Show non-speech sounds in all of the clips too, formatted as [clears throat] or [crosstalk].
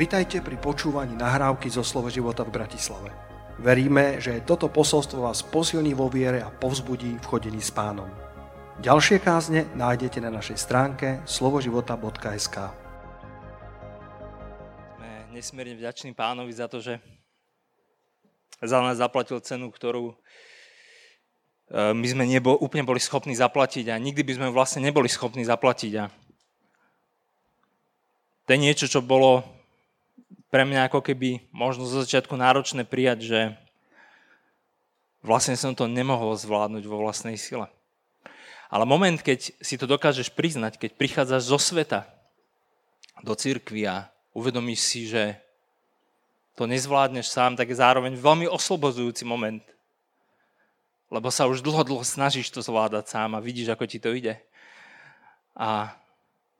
Vitajte pri počúvaní nahrávky zo Slovo života v Bratislave. Veríme, že toto posolstvo vás posilní vo viere a povzbudí v chodení s pánom. Ďalšie kázne nájdete na našej stránke slovoživota.sk Sme nesmierne vďační pánovi za to, že za nás zaplatil cenu, ktorú e, my sme nebo, úplne boli schopní zaplatiť a nikdy by sme vlastne neboli schopní zaplatiť. A to je niečo, čo bolo pre mňa ako keby možno zo začiatku náročné prijať, že vlastne som to nemohol zvládnuť vo vlastnej sile. Ale moment, keď si to dokážeš priznať, keď prichádzaš zo sveta do cirkvi a uvedomíš si, že to nezvládneš sám, tak je zároveň veľmi oslobozujúci moment. Lebo sa už dlho, dlho snažíš to zvládať sám a vidíš, ako ti to ide. A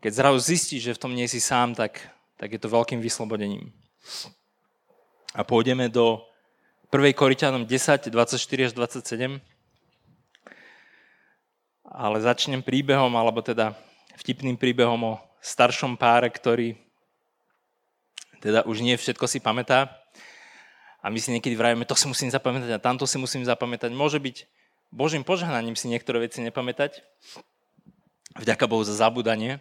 keď zrazu zistíš, že v tom nie si sám, tak, tak je to veľkým vyslobodením. A pôjdeme do 1. Korintianom 10, 24 až 27. Ale začnem príbehom, alebo teda vtipným príbehom o staršom páre, ktorý teda už nie všetko si pamätá. A my si niekedy vrajeme, to si musím zapamätať a tamto si musím zapamätať. Môže byť Božím požehnaním si niektoré veci nepamätať. Vďaka Bohu za zabudanie.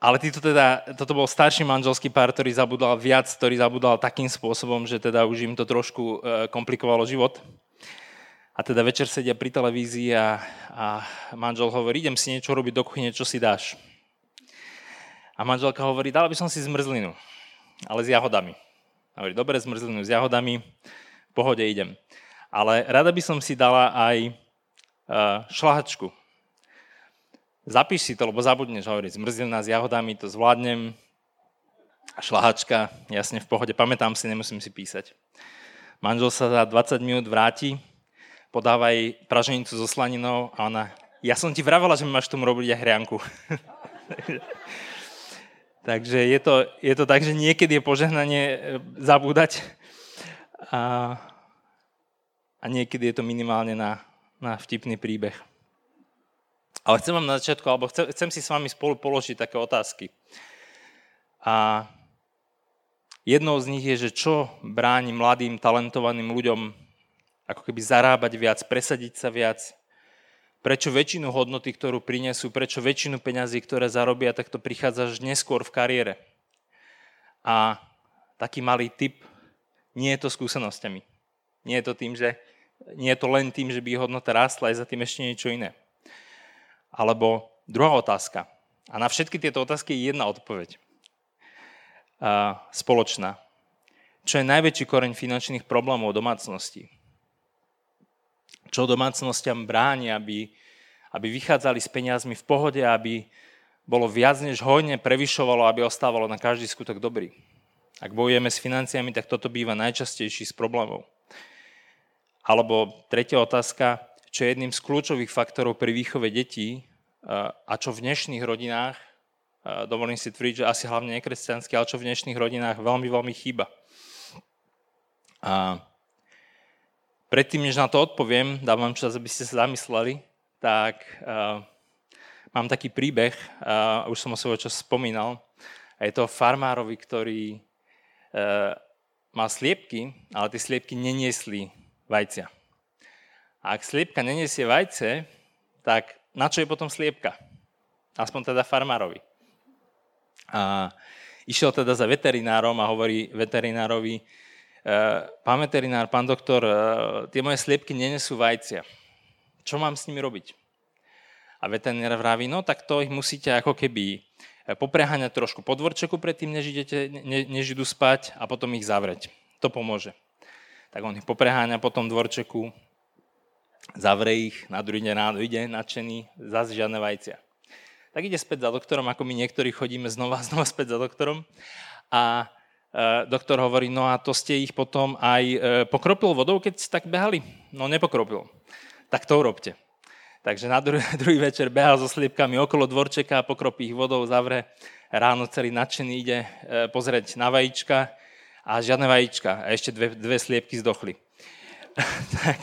Ale títo teda, toto bol starší manželský pár, ktorý zabudal viac, ktorý zabudal takým spôsobom, že teda už im to trošku e, komplikovalo život. A teda večer sedia pri televízii a, a manžel hovorí, idem si niečo robiť do kuchyne, čo si dáš. A manželka hovorí, dala by som si zmrzlinu, ale s jahodami. A hovorí, dobre, zmrzlinu s jahodami, v pohode idem. Ale rada by som si dala aj e, šlahačku, Zapíš si to, lebo zabudneš hovoriť. Zmrzlina s jahodami, to zvládnem. Šlahačka, jasne v pohode, pamätám si, nemusím si písať. Manžel sa za 20 minút vráti, podáva jej praženicu so slaninou a ona, ja som ti vravela, že máš tomu robiť aj hrianku. [laughs] Takže je to, je to tak, že niekedy je požehnanie e, zabúdať a, a niekedy je to minimálne na, na vtipný príbeh. Ale chcem vám na začiatku, alebo chcem, chcem si s vami spolu položiť také otázky. A jednou z nich je, že čo bráni mladým, talentovaným ľuďom ako keby zarábať viac, presadiť sa viac, prečo väčšinu hodnoty, ktorú prinesú, prečo väčšinu peňazí, ktoré zarobia, tak to prichádza až neskôr v kariére. A taký malý tip, nie je to skúsenosťami. Nie je to tým, že nie je to len tým, že by hodnota rástla, aj za tým ešte niečo iné. Alebo druhá otázka. A na všetky tieto otázky je jedna odpoveď. Spoločná. Čo je najväčší koreň finančných problémov domácnosti? Čo domácnostiam bráni, aby, aby vychádzali s peniazmi v pohode, aby bolo viac než hojne prevyšovalo, aby ostávalo na každý skutok dobrý. Ak bojujeme s financiami, tak toto býva najčastejší z problémov. Alebo tretia otázka, čo je jedným z kľúčových faktorov pri výchove detí a čo v dnešných rodinách, dovolím si tvrdiť, že asi hlavne nekresťanské, ale čo v dnešných rodinách veľmi, veľmi chýba. A predtým, než na to odpoviem, dávam čas, aby ste sa zamysleli, tak uh, mám taký príbeh, uh, už som o svojho čas spomínal, a je to farmárovi, ktorý uh, mal sliepky, ale tie sliepky neniesli vajcia. Ak sliepka neniesie vajce, tak na čo je potom sliepka? Aspoň teda farmárovi. A išiel teda za veterinárom a hovorí veterinárovi, e, pán veterinár, pán doktor, e, tie moje sliepky nenesú vajcia. Čo mám s nimi robiť? A veterinár vraví, no tak to ich musíte ako keby e, popreháňať trošku po dvorčeku predtým, než, idete, ne, než idú spať a potom ich zavrieť. To pomôže. Tak on ich popreháňa po tom dvorčeku, zavrie ich, na druhý deň ráno ide nadšený, zase žiadne vajcia. Tak ide späť za doktorom, ako my niektorí chodíme znova a [laughs] znova späť za doktorom. A e, doktor hovorí, no a to ste ich potom aj e, pokropil vodou, keď ste tak behali? No nepokropil. Tak to urobte. Takže na druhý, [laughs] druhý večer behal so sliepkami okolo dvorčeka, pokropí ich vodou, zavre, ráno celý nadšený ide e, pozrieť na vajíčka a žiadne vajíčka. A ešte dve, dve sliepky zdochli. [laughs] tak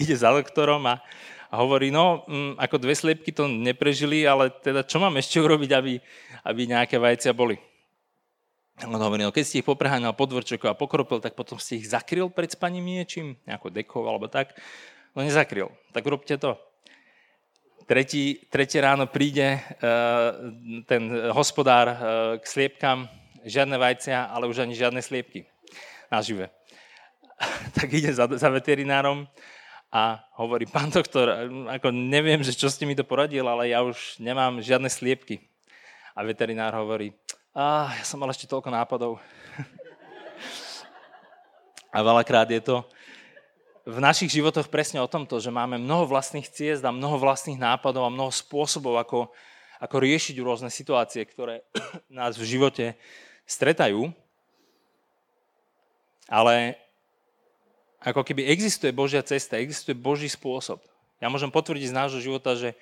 ide za doktorom a, a hovorí, no, m, mm, ako dve sliepky to neprežili, ale teda čo mám ešte urobiť, aby, aby nejaké vajcia boli? On hovorí, no keď ste ich popreháňal podvorčekov a pokropil, tak potom ste ich zakryl pred spaním niečím, nejakou dekou alebo tak. No nezakryl. Tak urobte to. Tretí, tretie ráno príde uh, ten hospodár uh, k sliepkam, žiadne vajcia, ale už ani žiadne sliepky nažive. [laughs] tak ide za, za veterinárom a hovorí, pán doktor, ako neviem, že čo ste mi to poradil, ale ja už nemám žiadne sliepky. A veterinár hovorí, a ja som mal ešte toľko nápadov. [laughs] a veľakrát je to v našich životoch presne o tomto, že máme mnoho vlastných ciest a mnoho vlastných nápadov a mnoho spôsobov, ako, ako riešiť rôzne situácie, ktoré [clears throat] nás v živote stretajú. Ale ako keby existuje Božia cesta, existuje Boží spôsob. Ja môžem potvrdiť z nášho života, že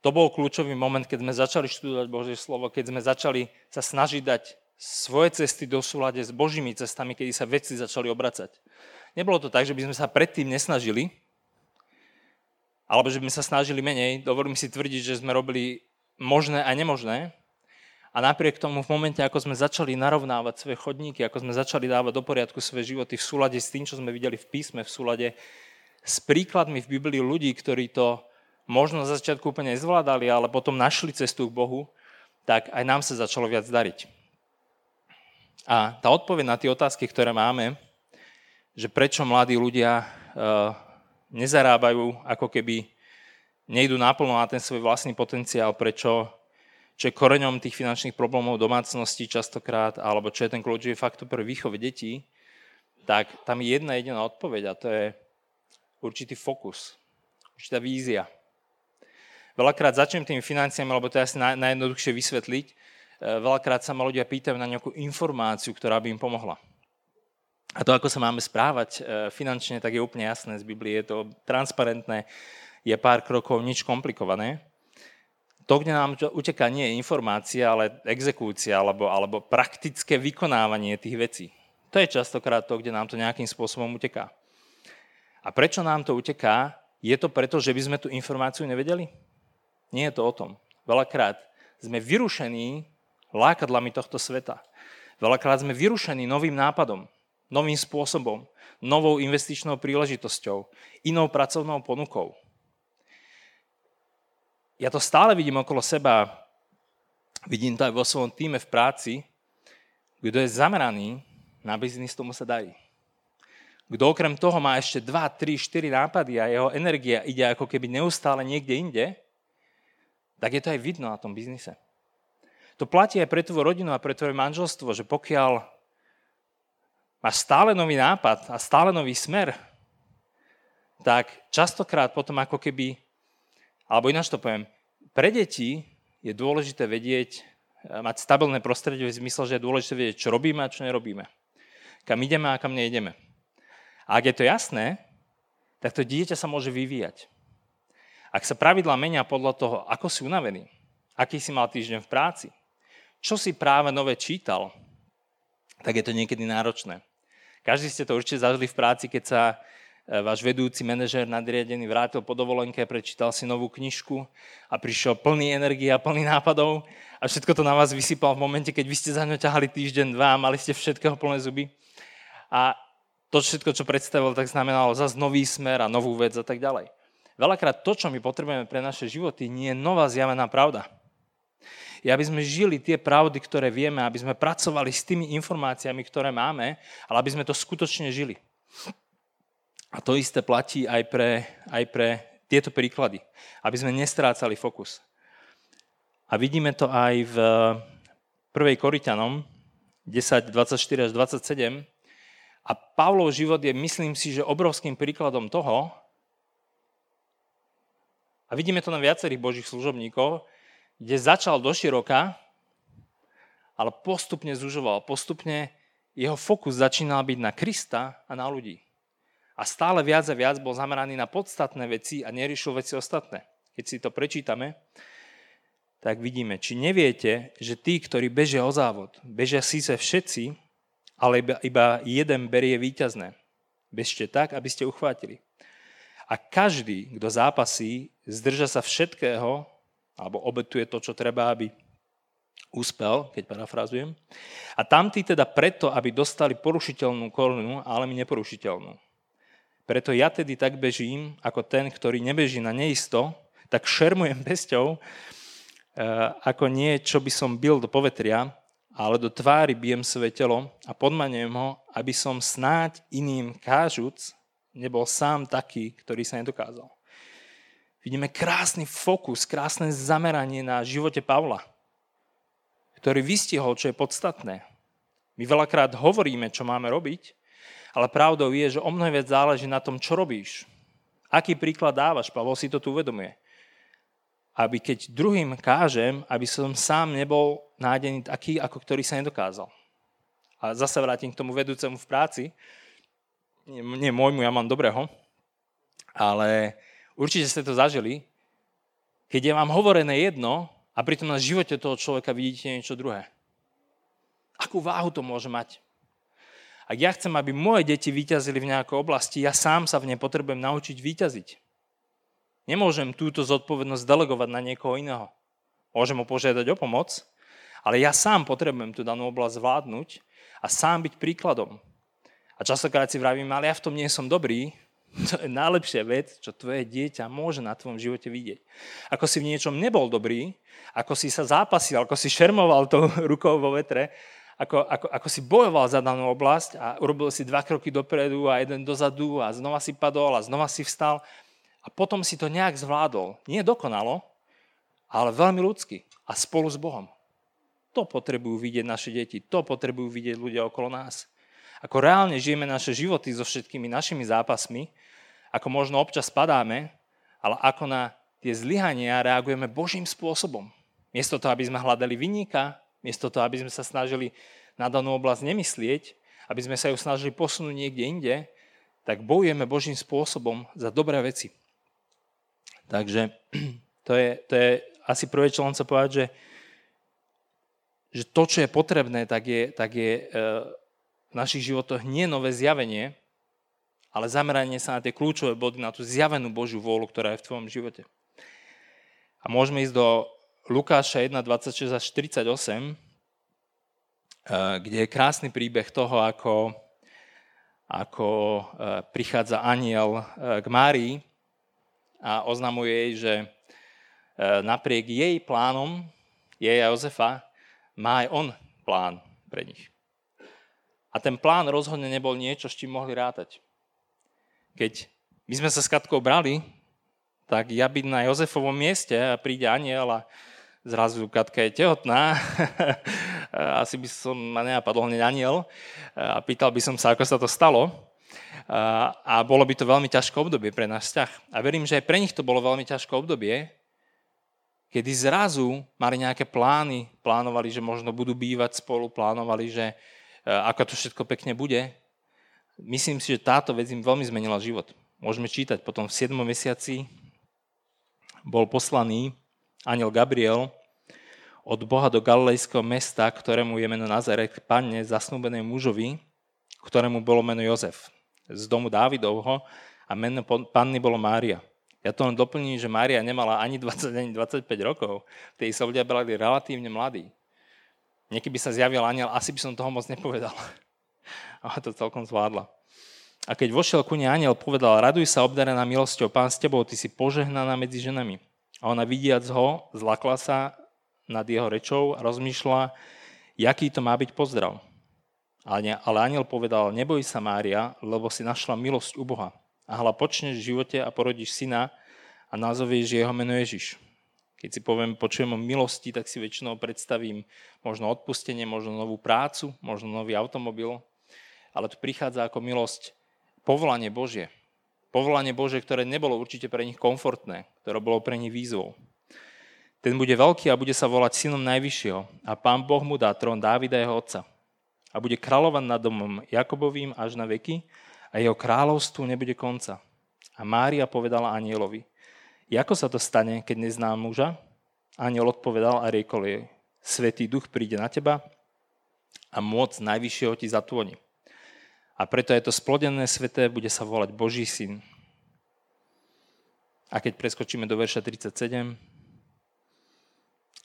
to bol kľúčový moment, keď sme začali študovať Božie slovo, keď sme začali sa snažiť dať svoje cesty do súlade s Božími cestami, kedy sa veci začali obracať. Nebolo to tak, že by sme sa predtým nesnažili, alebo že by sme sa snažili menej. Dovolím si tvrdiť, že sme robili možné a nemožné, a napriek tomu v momente, ako sme začali narovnávať svoje chodníky, ako sme začali dávať do poriadku svoje životy v súlade s tým, čo sme videli v písme, v súlade s príkladmi v Biblii ľudí, ktorí to možno za začiatku úplne nezvládali, ale potom našli cestu k Bohu, tak aj nám sa začalo viac dariť. A tá odpoveď na tie otázky, ktoré máme, že prečo mladí ľudia uh, nezarábajú, ako keby nejdu naplno na ten svoj vlastný potenciál, prečo čo je koreňom tých finančných problémov domácnosti častokrát, alebo čo je ten kľúčový faktor pre výchove detí, tak tam je jedna jediná odpoveď a to je určitý fokus, určitá vízia. Veľakrát začnem tým financiami, lebo to je asi najjednoduchšie vysvetliť. E, veľakrát sa ma ľudia pýtajú na nejakú informáciu, ktorá by im pomohla. A to, ako sa máme správať e, finančne, tak je úplne jasné z Biblie. Je to transparentné, je pár krokov, nič komplikované to, kde nám uteká, nie je informácia, ale exekúcia alebo, alebo praktické vykonávanie tých vecí. To je častokrát to, kde nám to nejakým spôsobom uteká. A prečo nám to uteká? Je to preto, že by sme tú informáciu nevedeli? Nie je to o tom. Veľakrát sme vyrušení lákadlami tohto sveta. Veľakrát sme vyrušení novým nápadom, novým spôsobom, novou investičnou príležitosťou, inou pracovnou ponukou ja to stále vidím okolo seba, vidím to aj vo svojom týme v práci, kto je zameraný na biznis, tomu sa darí. Kto okrem toho má ešte 2, 3, 4 nápady a jeho energia ide ako keby neustále niekde inde, tak je to aj vidno na tom biznise. To platí aj pre tvoju rodinu a pre tvoje manželstvo, že pokiaľ máš stále nový nápad a stále nový smer, tak častokrát potom ako keby alebo ináč to poviem, pre deti je dôležité vedieť, eh, mať stabilné prostredie v zmysle, že je dôležité vedieť, čo robíme a čo nerobíme. Kam ideme a kam neideme. A ak je to jasné, tak to dieťa sa môže vyvíjať. Ak sa pravidla menia podľa toho, ako si unavený, aký si mal týždeň v práci, čo si práve nové čítal, tak je to niekedy náročné. Každý ste to určite zažili v práci, keď sa E, váš vedúci manažer nadriadený vrátil po dovolenke, prečítal si novú knižku a prišiel plný energie a plný nápadov a všetko to na vás vysypal v momente, keď vy ste za ňo ťahali týždeň, dva a mali ste všetkého plné zuby. A to všetko, čo predstavil, tak znamenalo zase nový smer a novú vec a tak ďalej. Veľakrát to, čo my potrebujeme pre naše životy, nie je nová zjavená pravda. Je, aby sme žili tie pravdy, ktoré vieme, aby sme pracovali s tými informáciami, ktoré máme, ale aby sme to skutočne žili. A to isté platí aj pre, aj pre tieto príklady, aby sme nestrácali fokus. A vidíme to aj v 1. Koriťanom 10, 24 až 27. A Pavlov život je, myslím si, že obrovským príkladom toho, a vidíme to na viacerých božích služobníkov, kde začal doširoka, ale postupne zužoval, postupne jeho fokus začínal byť na Krista a na ľudí a stále viac a viac bol zameraný na podstatné veci a neriešil veci ostatné. Keď si to prečítame, tak vidíme, či neviete, že tí, ktorí bežia o závod, bežia síce všetci, ale iba, jeden berie víťazné. Bežte tak, aby ste uchvátili. A každý, kto zápasí, zdrža sa všetkého, alebo obetuje to, čo treba, aby úspel, keď parafrazujem. A tamtí teda preto, aby dostali porušiteľnú korunu, ale my neporušiteľnú. Preto ja tedy tak bežím, ako ten, ktorý nebeží na neisto, tak šermujem pesťou, e, ako nie, čo by som bil do povetria, ale do tvári bijem svoje telo a podmanujem ho, aby som snáď iným kážuc nebol sám taký, ktorý sa nedokázal. Vidíme krásny fokus, krásne zameranie na živote Pavla, ktorý vystihol, čo je podstatné. My veľakrát hovoríme, čo máme robiť, ale pravdou je, že o mnoho viac záleží na tom, čo robíš. Aký príklad dávaš? Pavol si to tu uvedomuje. Aby keď druhým kážem, aby som sám nebol nájdený taký, ako ktorý sa nedokázal. A zase vrátim k tomu vedúcemu v práci. Nie, nie môjmu, ja mám dobrého, ale Určite ste to zažili, keď je vám hovorené jedno a pritom na živote toho človeka vidíte niečo druhé. Akú váhu to môže mať? Ak ja chcem, aby moje deti vyťazili v nejakej oblasti, ja sám sa v nej potrebujem naučiť vyťaziť. Nemôžem túto zodpovednosť delegovať na niekoho iného. Môžem ho požiadať o pomoc, ale ja sám potrebujem tú danú oblasť zvládnuť a sám byť príkladom. A častokrát si vravím, ale ja v tom nie som dobrý, [laughs] to je najlepšia vec, čo tvoje dieťa môže na tvojom živote vidieť. Ako si v niečom nebol dobrý, ako si sa zápasil, ako si šermoval tou [laughs] rukou vo vetre, ako, ako, ako si bojoval za danú oblasť a urobil si dva kroky dopredu a jeden dozadu a znova si padol a znova si vstal a potom si to nejak zvládol. Nie dokonalo, ale veľmi ľudsky a spolu s Bohom. To potrebujú vidieť naše deti, to potrebujú vidieť ľudia okolo nás. Ako reálne žijeme naše životy so všetkými našimi zápasmi ako možno občas padáme, ale ako na tie zlyhania reagujeme Božím spôsobom. Miesto toho, aby sme hľadali vyníka, miesto toho, aby sme sa snažili na danú oblasť nemyslieť, aby sme sa ju snažili posunúť niekde inde, tak bojujeme Božím spôsobom za dobré veci. Takže to je, to je asi prvé, čo len sa povedať, že, že to, čo je potrebné, tak je, tak je e, v našich životoch nie nové zjavenie, ale zameranie sa na tie kľúčové body, na tú zjavenú Božiu vôľu, ktorá je v tvojom živote. A môžeme ísť do Lukáša 1, 26 až 48, eh, kde je krásny príbeh toho, ako, ako eh, prichádza aniel eh, k Márii a oznamuje jej, že napriek jej plánom, jej a Jozefa, má aj on plán pre nich. A ten plán rozhodne nebol niečo, s čím mohli rátať. Keď my sme sa s Katkou brali, tak ja byť na Jozefovom mieste a príde aniel a zrazu Katka je tehotná, [laughs] asi by som ma nenapadol hneď aniel a pýtal by som sa, ako sa to stalo. A bolo by to veľmi ťažké obdobie pre náš vzťah. A verím, že aj pre nich to bolo veľmi ťažké obdobie, kedy zrazu mali nejaké plány, plánovali, že možno budú bývať spolu, plánovali, že ako to všetko pekne bude myslím si, že táto vec im veľmi zmenila život. Môžeme čítať, potom v 7. mesiaci bol poslaný aniel Gabriel od Boha do galilejského mesta, ktorému je meno Nazaret, panne zasnúbenej mužovi, ktorému bolo meno Jozef, z domu Dávidovho a meno panny bolo Mária. Ja to len doplním, že Mária nemala ani 20, ani 25 rokov. Tej sa ľudia brali relatívne mladí. Niekedy sa zjavil aniel, asi by som toho moc nepovedal [laughs] a to celkom zvládla. A keď vošiel ku nej aniel, povedal, raduj sa obdarená milosťou, pán s tebou, ty si požehnaná medzi ženami. A ona vidiac ho, zlakla sa nad jeho rečou a rozmýšľa, jaký to má byť pozdrav. Ale, aniel povedal, neboj sa Mária, lebo si našla milosť u Boha. A hla počneš v živote a porodíš syna a nazovieš jeho meno Ježiš. Keď si poviem, počujem o milosti, tak si väčšinou predstavím možno odpustenie, možno novú prácu, možno nový automobil, ale tu prichádza ako milosť povolanie Božie. Povolanie Božie, ktoré nebolo určite pre nich komfortné, ktoré bolo pre nich výzvou. Ten bude veľký a bude sa volať synom Najvyššieho a pán Boh mu dá trón Dávida jeho otca. A bude kráľovať nad domom Jakobovým až na veky a jeho kráľovstvu nebude konca. A Mária povedala anielovi, ako sa to stane, keď neznám muža? Aniel odpovedal a riekol jej, Svetý duch príde na teba a moc Najvyššieho ti zatvoní. A preto je to splodené sveté, bude sa volať Boží syn. A keď preskočíme do verša 37,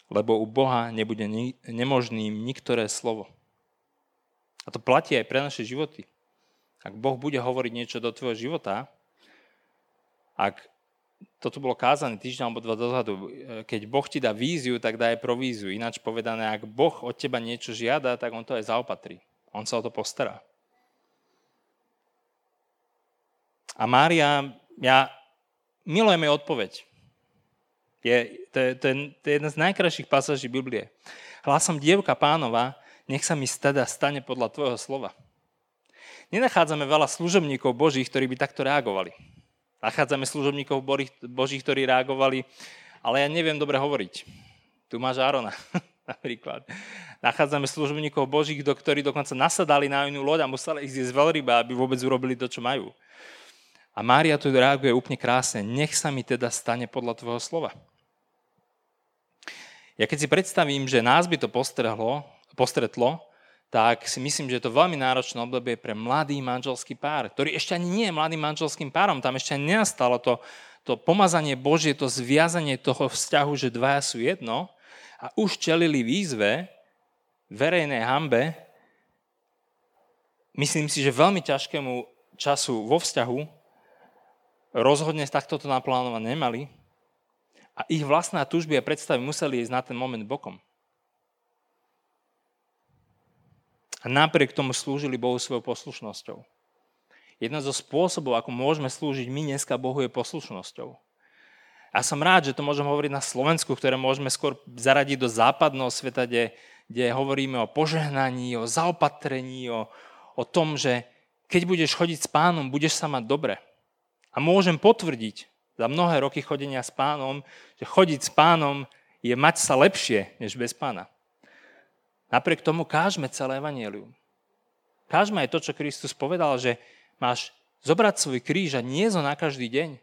lebo u Boha nebude nemožným niktoré slovo. A to platí aj pre naše životy. Ak Boh bude hovoriť niečo do tvojho života, ak toto bolo kázané týždeň alebo dva dozadu, keď Boh ti dá víziu, tak dá aj províziu. Ináč povedané, ak Boh od teba niečo žiada, tak on to aj zaopatrí. On sa o to postará. A Mária, ja milujem jej odpoveď. Je, to, je, to, je, to je jedna z najkrajších pasáží Biblie. Hlasom dievka pánova, nech sa mi stada stane podľa tvojho slova. Nenachádzame veľa služobníkov Božích, ktorí by takto reagovali. Nachádzame služobníkov Božích, ktorí reagovali, ale ja neviem dobre hovoriť. Tu máš Árona, [laughs] napríklad. Nachádzame služobníkov Božích, ktorí dokonca nasadali na inú loď a museli ich zjesť veľryba, aby vôbec urobili to, čo majú. A Mária tu reaguje úplne krásne. Nech sa mi teda stane podľa tvojho slova. Ja keď si predstavím, že nás by to postrehlo, postretlo, tak si myslím, že je to veľmi náročné obdobie pre mladý manželský pár, ktorý ešte ani nie je mladým manželským párom, tam ešte ani nenastalo to, to pomazanie Božie, to zviazanie toho vzťahu, že dvaja sú jedno a už čelili výzve, verejnej hambe, myslím si, že veľmi ťažkému času vo vzťahu rozhodne takto to naplánovať nemali a ich vlastná túžby a predstavy museli ísť na ten moment bokom. A napriek tomu slúžili Bohu svojou poslušnosťou. Jeden zo spôsobov, ako môžeme slúžiť my dneska Bohu, je poslušnosťou. Ja som rád, že to môžem hovoriť na Slovensku, ktoré môžeme skôr zaradiť do západného sveta, kde, kde hovoríme o požehnaní, o zaopatrení, o, o tom, že keď budeš chodiť s pánom, budeš sa mať dobre. A môžem potvrdiť za mnohé roky chodenia s pánom, že chodiť s pánom je mať sa lepšie, než bez pána. Napriek tomu kážme celé evanielium. Kážme aj to, čo Kristus povedal, že máš zobrať svoj kríž a nie zo na každý deň.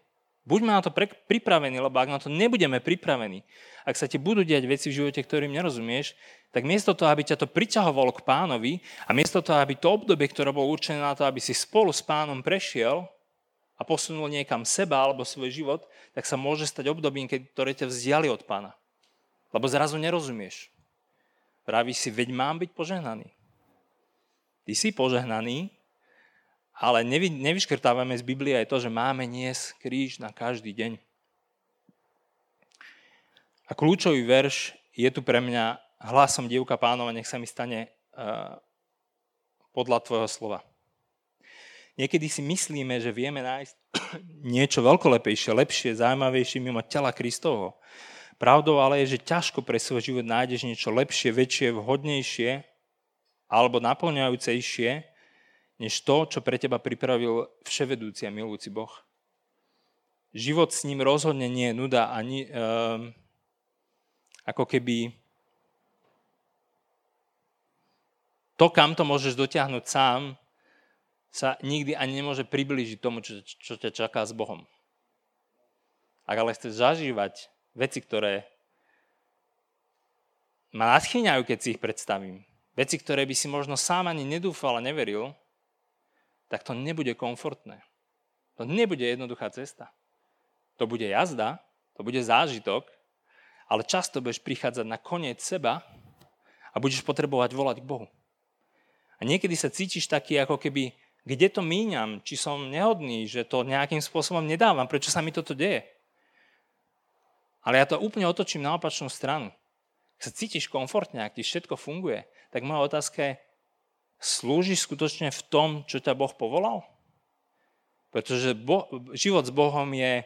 Buďme na to pre, pripravení, lebo ak na to nebudeme pripravení, ak sa ti budú diať veci v živote, ktorým nerozumieš, tak miesto toho, aby ťa to priťahovalo k pánovi a miesto toho, aby to obdobie, ktoré bolo určené na to, aby si spolu s pánom prešiel a posunul niekam seba alebo svoj život, tak sa môže stať obdobím, ktoré ťa vzdiali od pána. Lebo zrazu nerozumieš. Praví si, veď mám byť požehnaný. Ty si požehnaný, ale nevy, nevyškrtávame z Biblie aj to, že máme niesť kríž na každý deň. A kľúčový verš je tu pre mňa hlasom dievka pánova, nech sa mi stane uh, podľa tvojho slova. Niekedy si myslíme, že vieme nájsť [clears throat] niečo veľkolepejšie, lepšie, zaujímavejšie mimo tela Kristovho. Pravdou ale je, že ťažko pre svoj život nájdeš niečo lepšie, väčšie, vhodnejšie alebo naplňajúcejšie, než to, čo pre teba pripravil vševedúci a milujúci Boh. Život s ním rozhodne nie je nuda ani um, ako keby to, kam to môžeš dotiahnuť sám, sa nikdy ani nemôže priblížiť tomu, čo, čo ťa čaká s Bohom. Ak ale chceš zažívať veci, ktoré ma nadchýňajú, keď si ich predstavím, veci, ktoré by si možno sám ani nedúfal a neveril, tak to nebude komfortné. To nebude jednoduchá cesta. To bude jazda, to bude zážitok, ale často budeš prichádzať na koniec seba a budeš potrebovať volať k Bohu. A niekedy sa cítiš taký, ako keby, kde to míňam, či som nehodný, že to nejakým spôsobom nedávam, prečo sa mi toto deje. Ale ja to úplne otočím na opačnú stranu. Ak sa cítiš komfortne, ak ti všetko funguje, tak moja otázka je, slúžiš skutočne v tom, čo ťa Boh povolal? Pretože bo- život s Bohom je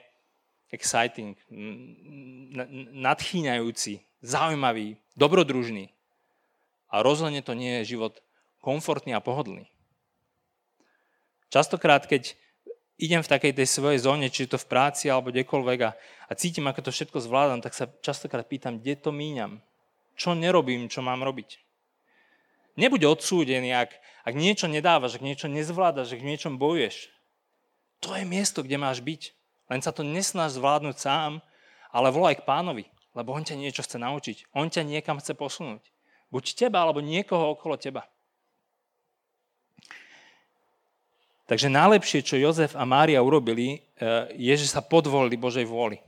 exciting, nadchýňajúci, zaujímavý, dobrodružný. A rozhodne to nie je život komfortný a pohodlný. Častokrát, keď idem v takej tej svojej zóne, či je to v práci alebo kdekoľvek a, a cítim, ako to všetko zvládam, tak sa častokrát pýtam, kde to míňam? Čo nerobím, čo mám robiť? Nebuď odsúdený, ak, ak niečo nedávaš, ak niečo nezvládaš, ak niečom bojuješ. To je miesto, kde máš byť. Len sa to nesnáš zvládnuť sám, ale volaj k pánovi, lebo on ťa niečo chce naučiť. On ťa niekam chce posunúť. Buď teba, alebo niekoho okolo teba. Takže najlepšie, čo Jozef a Mária urobili, e, je, že sa podvolili Božej vôli.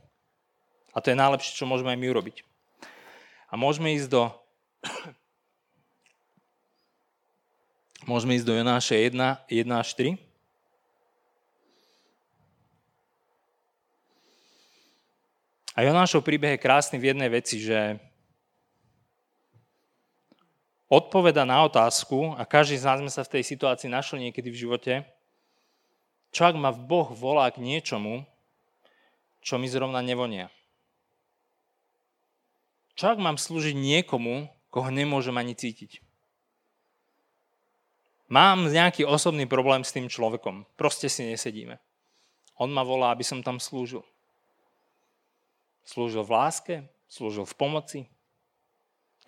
A to je najlepšie, čo môžeme aj my urobiť. A môžeme ísť do [coughs] môžeme ísť do Jonáša 1, 1 až 3. A Jonášov príbeh je krásny v jednej veci, že odpoveda na otázku, a každý z nás sme sa v tej situácii našli niekedy v živote, čo ak ma Boh volá k niečomu, čo mi zrovna nevonia. Čo ak mám slúžiť niekomu, koho nemôžem ani cítiť? Mám nejaký osobný problém s tým človekom. Proste si nesedíme. On ma volá, aby som tam slúžil. Slúžil v láske, slúžil v pomoci.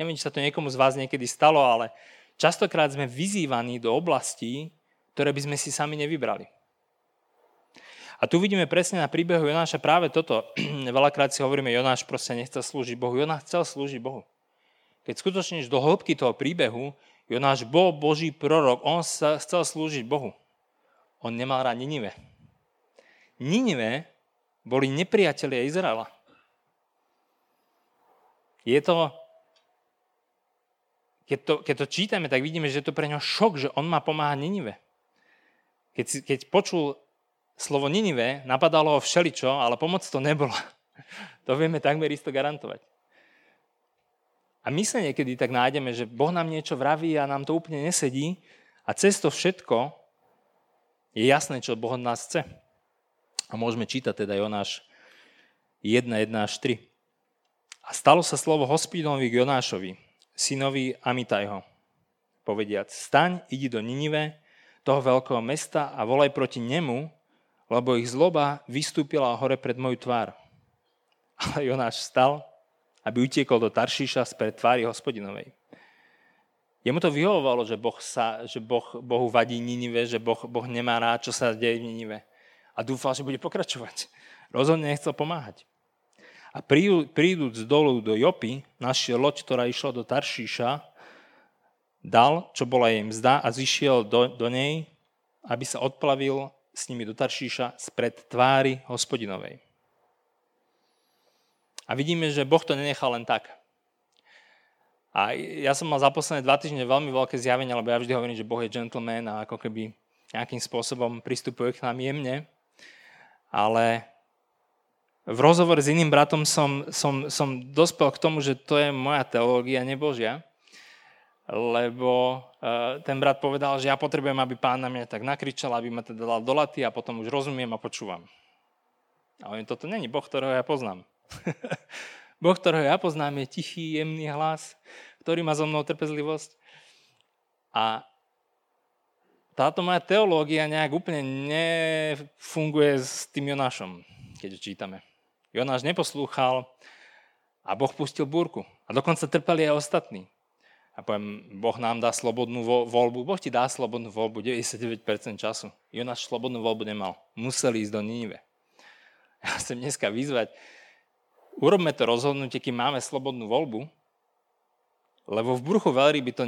Neviem, či sa to niekomu z vás niekedy stalo, ale častokrát sme vyzývaní do oblastí, ktoré by sme si sami nevybrali. A tu vidíme presne na príbehu Jonáša práve toto. [clears throat] Veľakrát si hovoríme, Jonáš proste nechcel slúžiť Bohu. Jonáš chcel slúžiť Bohu. Keď skutočne do hĺbky toho príbehu, Jonáš bol Boží prorok, on sa chcel slúžiť Bohu. On nemal rád Ninive. Ninive boli nepriatelia Izraela. Je to, keď to, keď to čítame, tak vidíme, že je to pre ňo šok, že on má pomáhať Ninive. Keď, keď počul slovo Ninive, napadalo ho všeličo, ale pomoc to nebolo. To vieme takmer isto garantovať. A my sa niekedy tak nájdeme, že Boh nám niečo vraví a nám to úplne nesedí a cez to všetko je jasné, čo Boh od nás chce. A môžeme čítať teda Jonáš 1, 1 až 3. A stalo sa slovo hospídovi k Jonášovi, synovi Amitajho, povediac, staň, idi do Ninive, toho veľkého mesta a volaj proti nemu, lebo ich zloba vystúpila hore pred moju tvár. Ale Jonáš vstal, aby utiekol do Taršíša spred tvári hospodinovej. Jemu to vyhovovalo, že Boh, sa, že boh, Bohu vadí Ninive, že boh, boh nemá rád, čo sa deje v Ninive. A dúfal, že bude pokračovať. Rozhodne nechcel pomáhať. A prídúc dolu do Jopy, našiel loď, ktorá išla do Taršíša, dal, čo bola jej mzda a zišiel do, do nej, aby sa odplavil s nimi do Taršíša spred tvári hospodinovej. A vidíme, že Boh to nenechal len tak. A ja som mal za posledné dva týždne veľmi veľké zjavenie, lebo ja vždy hovorím, že Boh je gentleman a ako keby nejakým spôsobom pristupuje k nám jemne. Ale v rozhovore s iným bratom som, som, som dospel k tomu, že to je moja teológia, nebožia. Lebo uh, ten brat povedal, že ja potrebujem, aby pán na mňa tak nakričal, aby ma teda dal do laty a potom už rozumiem a počúvam. A hovorím, toto není Boh, ktorého ja poznám. [laughs] boh, ktorého ja poznám, je tichý, jemný hlas, ktorý má so mnou trpezlivosť. A táto moja teológia nejak úplne nefunguje s tým Jonášom, keď čítame. Jonáš neposlúchal a Boh pustil búrku. A dokonca trpeli aj ostatní. A poviem, Boh nám dá slobodnú voľbu. Boh ti dá slobodnú voľbu 99% času. Jonáš slobodnú voľbu nemal. Museli ísť do Nínive. Ja chcem dneska vyzvať, urobme to rozhodnutie, kým máme slobodnú voľbu, lebo v bruchu veľryby to,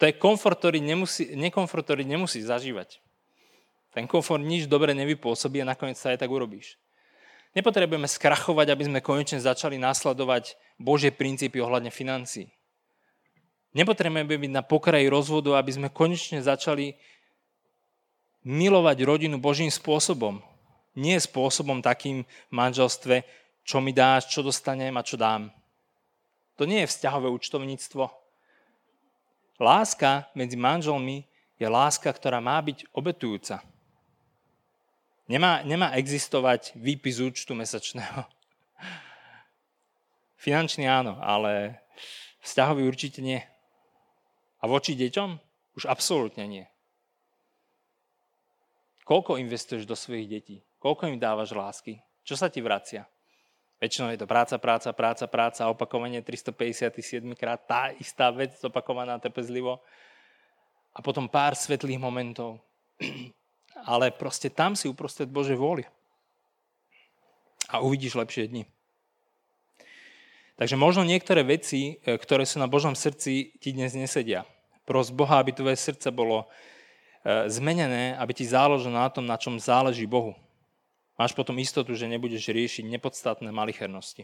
to je komfort, ktorý nemusí, nekomfort, ktorý nemusí zažívať. Ten komfort nič dobre nevypôsobí a nakoniec sa aj tak urobíš. Nepotrebujeme skrachovať, aby sme konečne začali následovať Božie princípy ohľadne financií. Nepotrebujeme byť na pokraji rozvodu, aby sme konečne začali milovať rodinu Božím spôsobom. Nie spôsobom takým v manželstve, čo mi dáš, čo dostanem a čo dám. To nie je vzťahové účtovníctvo. Láska medzi manželmi je láska, ktorá má byť obetujúca. Nemá, nemá existovať výpis účtu mesačného. [laughs] Finančný áno, ale vzťahový určite nie. A voči deťom? Už absolútne nie. Koľko investuješ do svojich detí? Koľko im dávaš lásky? Čo sa ti vracia? Väčšinou je to práca, práca, práca, práca, opakovanie 357 krát, tá istá vec opakovaná trpezlivo. A potom pár svetlých momentov [clears throat] ale proste tam si uprostred Bože vôli. A uvidíš lepšie dni. Takže možno niektoré veci, e, ktoré sú na Božom srdci, ti dnes nesedia. Pros Boha, aby tvoje srdce bolo e, zmenené, aby ti záležalo na tom, na čom záleží Bohu. Máš potom istotu, že nebudeš riešiť nepodstatné malichernosti.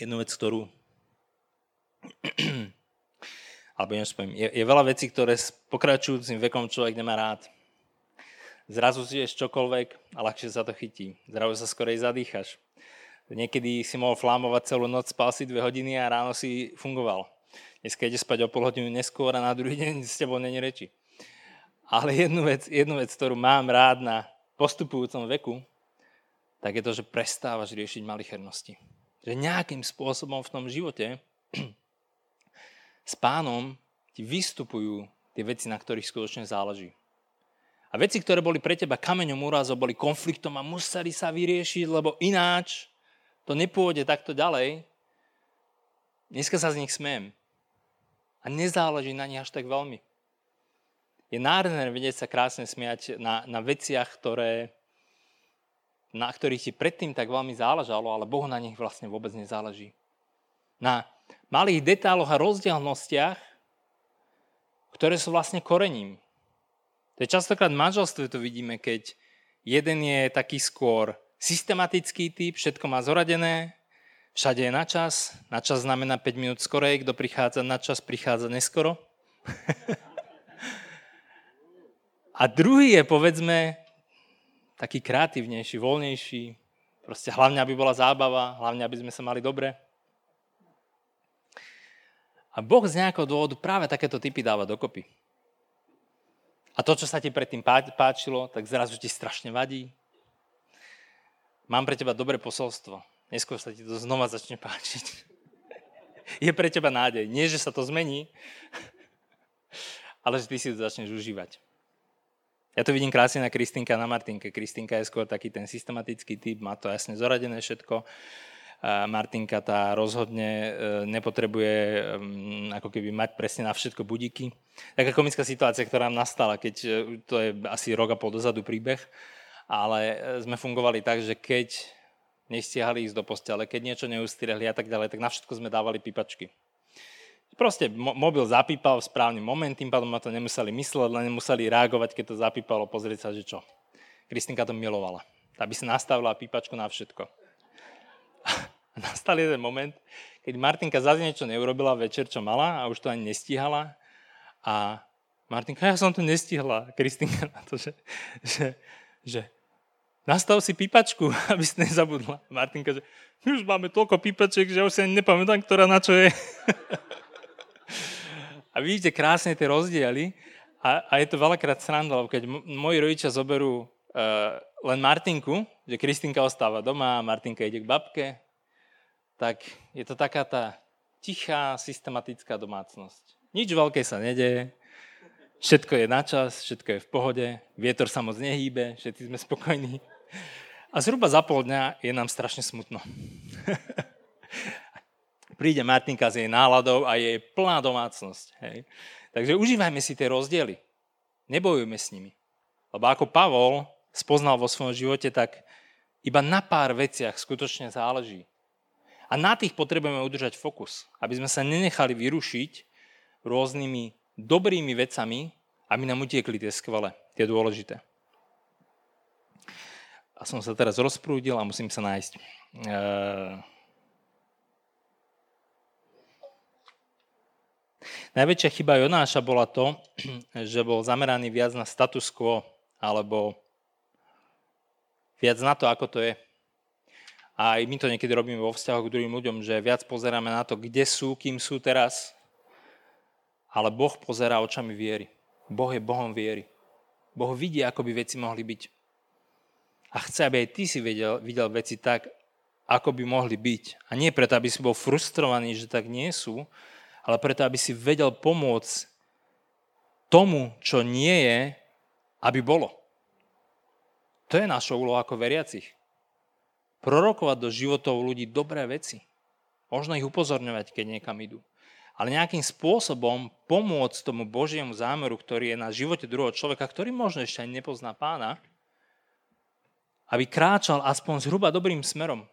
jednu vec, ktorú [clears throat] alebo je, je veľa vecí, ktoré s pokračujúcim vekom človek nemá rád. Zrazu zješ čokoľvek a ľahšie sa to chytí. Zrazu sa skorej zadýchaš. Niekedy si mohol flámovať celú noc, spal si dve hodiny a ráno si fungoval. Dneska ide spať o pol hodinu neskôr a na druhý deň s tebou není reči. Ale jednu vec, jednu vec, ktorú mám rád na postupujúcom veku, tak je to, že prestávaš riešiť malichernosti. Že nejakým spôsobom v tom živote [clears throat] s pánom ti vystupujú tie veci, na ktorých skutočne záleží. A veci, ktoré boli pre teba kameňom úrazov, boli konfliktom a museli sa vyriešiť, lebo ináč to nepôjde takto ďalej. Dneska sa z nich smiem. A nezáleží na nich až tak veľmi. Je nádherné vedieť sa krásne smiať na, na veciach, ktoré, na ktorých ti predtým tak veľmi záležalo, ale Bohu na nich vlastne vôbec nezáleží. Na malých detáloch a rozdielnostiach, ktoré sú vlastne korením. To je častokrát v manželstve to vidíme, keď jeden je taký skôr systematický typ, všetko má zoradené, všade je na čas, na čas znamená 5 minút skorej, kto prichádza na čas, prichádza neskoro. A druhý je, povedzme, taký kreatívnejší, voľnejší, proste hlavne, aby bola zábava, hlavne, aby sme sa mali dobre. A Boh z nejakého dôvodu práve takéto typy dáva dokopy. A to, čo sa ti predtým páčilo, tak zrazu ti strašne vadí. Mám pre teba dobré posolstvo. Neskôr sa ti to znova začne páčiť. [laughs] Je pre teba nádej. Nie, že sa to zmení, [laughs] ale že ty si to začneš užívať. Ja to vidím krásne na Kristinka na Martinke. Kristinka je skôr taký ten systematický typ, má to jasne zoradené všetko. Martinka tá rozhodne e, nepotrebuje ako keby mať presne na všetko budíky. Taká komická situácia, ktorá nám nastala, keď e, to je asi rok a pol dozadu príbeh, ale e, sme fungovali tak, že keď nestihali ísť do postele, keď niečo neustrihli a tak ďalej, tak na všetko sme dávali pípačky. Proste mobil zapípal v správny moment, tým pádom ma to nemuseli mysleť, len nemuseli reagovať, keď to zapípalo, pozrieť sa, že čo. Kristinka to milovala. Aby sa nastavila pípačku na všetko. A [laughs] nastal jeden moment, keď Martinka zase niečo neurobila večer, čo mala a už to ani nestíhala. A Martinka, ja som to nestihla. Kristinka na to, že, že, že nastav si pípačku, [laughs] aby si nezabudla. Martinka, že už máme toľko pípaček, že už si ani nepamätám, ktorá na čo je. [laughs] a vidíte krásne tie rozdiely. A, a je to veľakrát sranda, lebo keď moji rodičia zoberú uh, len Martinku, že Kristinka ostáva doma, Martinka ide k babke, tak je to taká tá tichá, systematická domácnosť. Nič veľké sa nedeje, všetko je na čas, všetko je v pohode, vietor sa moc nehýbe, všetci sme spokojní. A zhruba za pol dňa je nám strašne smutno. [laughs] Príde Martinka s jej náladou a je plná domácnosť. Hej. Takže užívajme si tie rozdiely. Nebojujme s nimi. Lebo ako Pavol spoznal vo svojom živote, tak iba na pár veciach skutočne záleží. A na tých potrebujeme udržať fokus, aby sme sa nenechali vyrušiť rôznymi dobrými vecami, aby nám utiekli tie skvelé, tie dôležité. A som sa teraz rozprúdil a musím sa nájsť. E... Najväčšia chyba Jonáša bola to, [clears throat] že bol zameraný viac na status quo, alebo viac na to, ako to je. A aj my to niekedy robíme vo vzťahoch k druhým ľuďom, že viac pozeráme na to, kde sú, kým sú teraz, ale Boh pozerá očami viery. Boh je Bohom viery. Boh vidí, ako by veci mohli byť. A chce, aby aj ty si videl, videl veci tak, ako by mohli byť. A nie preto, aby si bol frustrovaný, že tak nie sú, ale preto, aby si vedel pomôcť tomu, čo nie je, aby bolo. To je naša úloha ako veriacich prorokovať do životov ľudí dobré veci. Možno ich upozorňovať, keď niekam idú. Ale nejakým spôsobom pomôcť tomu Božiemu zámeru, ktorý je na živote druhého človeka, ktorý možno ešte ani nepozná pána, aby kráčal aspoň zhruba dobrým smerom.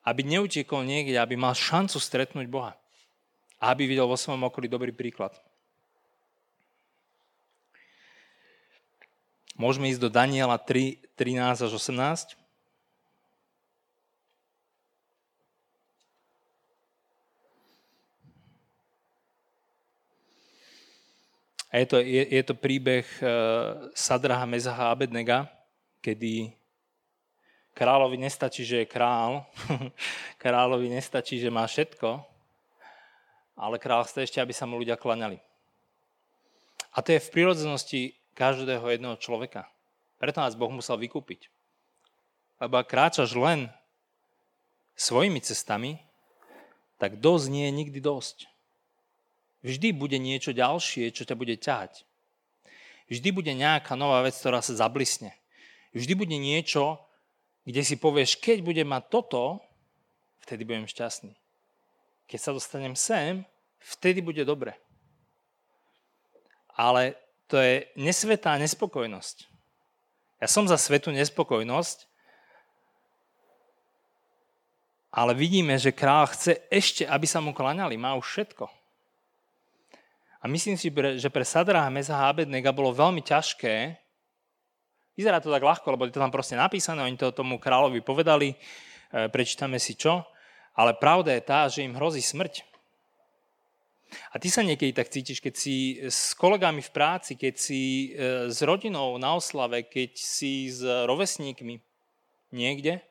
Aby neutiekol niekde, aby mal šancu stretnúť Boha. A aby videl vo svojom okolí dobrý príklad. Môžeme ísť do Daniela 3, 13 až 18. A je to, je, je to príbeh Sadraha, Mezaha Abednega, kedy kráľovi nestačí, že je král, [laughs] kráľovi nestačí, že má všetko, ale král chce ešte, aby sa mu ľudia klaňali. A to je v prírodzenosti každého jedného človeka. Preto nás Boh musel vykúpiť. Lebo ak kráčaš len svojimi cestami, tak dosť nie je nikdy dosť. Vždy bude niečo ďalšie, čo ťa bude ťahať. Vždy bude nejaká nová vec, ktorá sa zablisne. Vždy bude niečo, kde si povieš, keď budem mať toto, vtedy budem šťastný. Keď sa dostanem sem, vtedy bude dobre. Ale to je nesvetá nespokojnosť. Ja som za svetú nespokojnosť, ale vidíme, že kráľ chce ešte, aby sa mu klaňali. Má už všetko. A myslím si, že pre Sadra, Meza a Abednega bolo veľmi ťažké, vyzerá to tak ľahko, lebo je to tam proste napísané, oni to tomu kráľovi povedali, e, prečítame si čo, ale pravda je tá, že im hrozí smrť. A ty sa niekedy tak cítiš, keď si s kolegami v práci, keď si e, s rodinou na oslave, keď si s rovesníkmi niekde,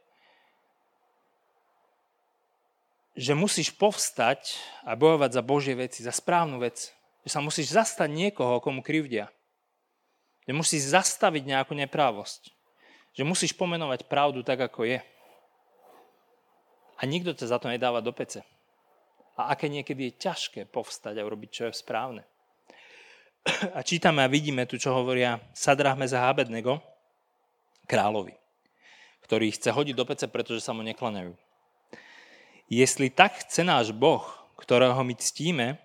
že musíš povstať a bojovať za Božie veci, za správnu vec. Že sa musíš zastať niekoho, komu krivdia. Že musíš zastaviť nejakú neprávosť. Že musíš pomenovať pravdu tak, ako je. A nikto ťa za to nedáva do pece. A aké niekedy je ťažké povstať a urobiť, čo je správne. [clears throat] A čítame a vidíme tu, čo hovoria Sadrach Meza Habednego, kráľovi, ktorý chce hodiť do pece, pretože sa mu neklaňajú. Jestli tak chce náš Boh, ktorého my ctíme,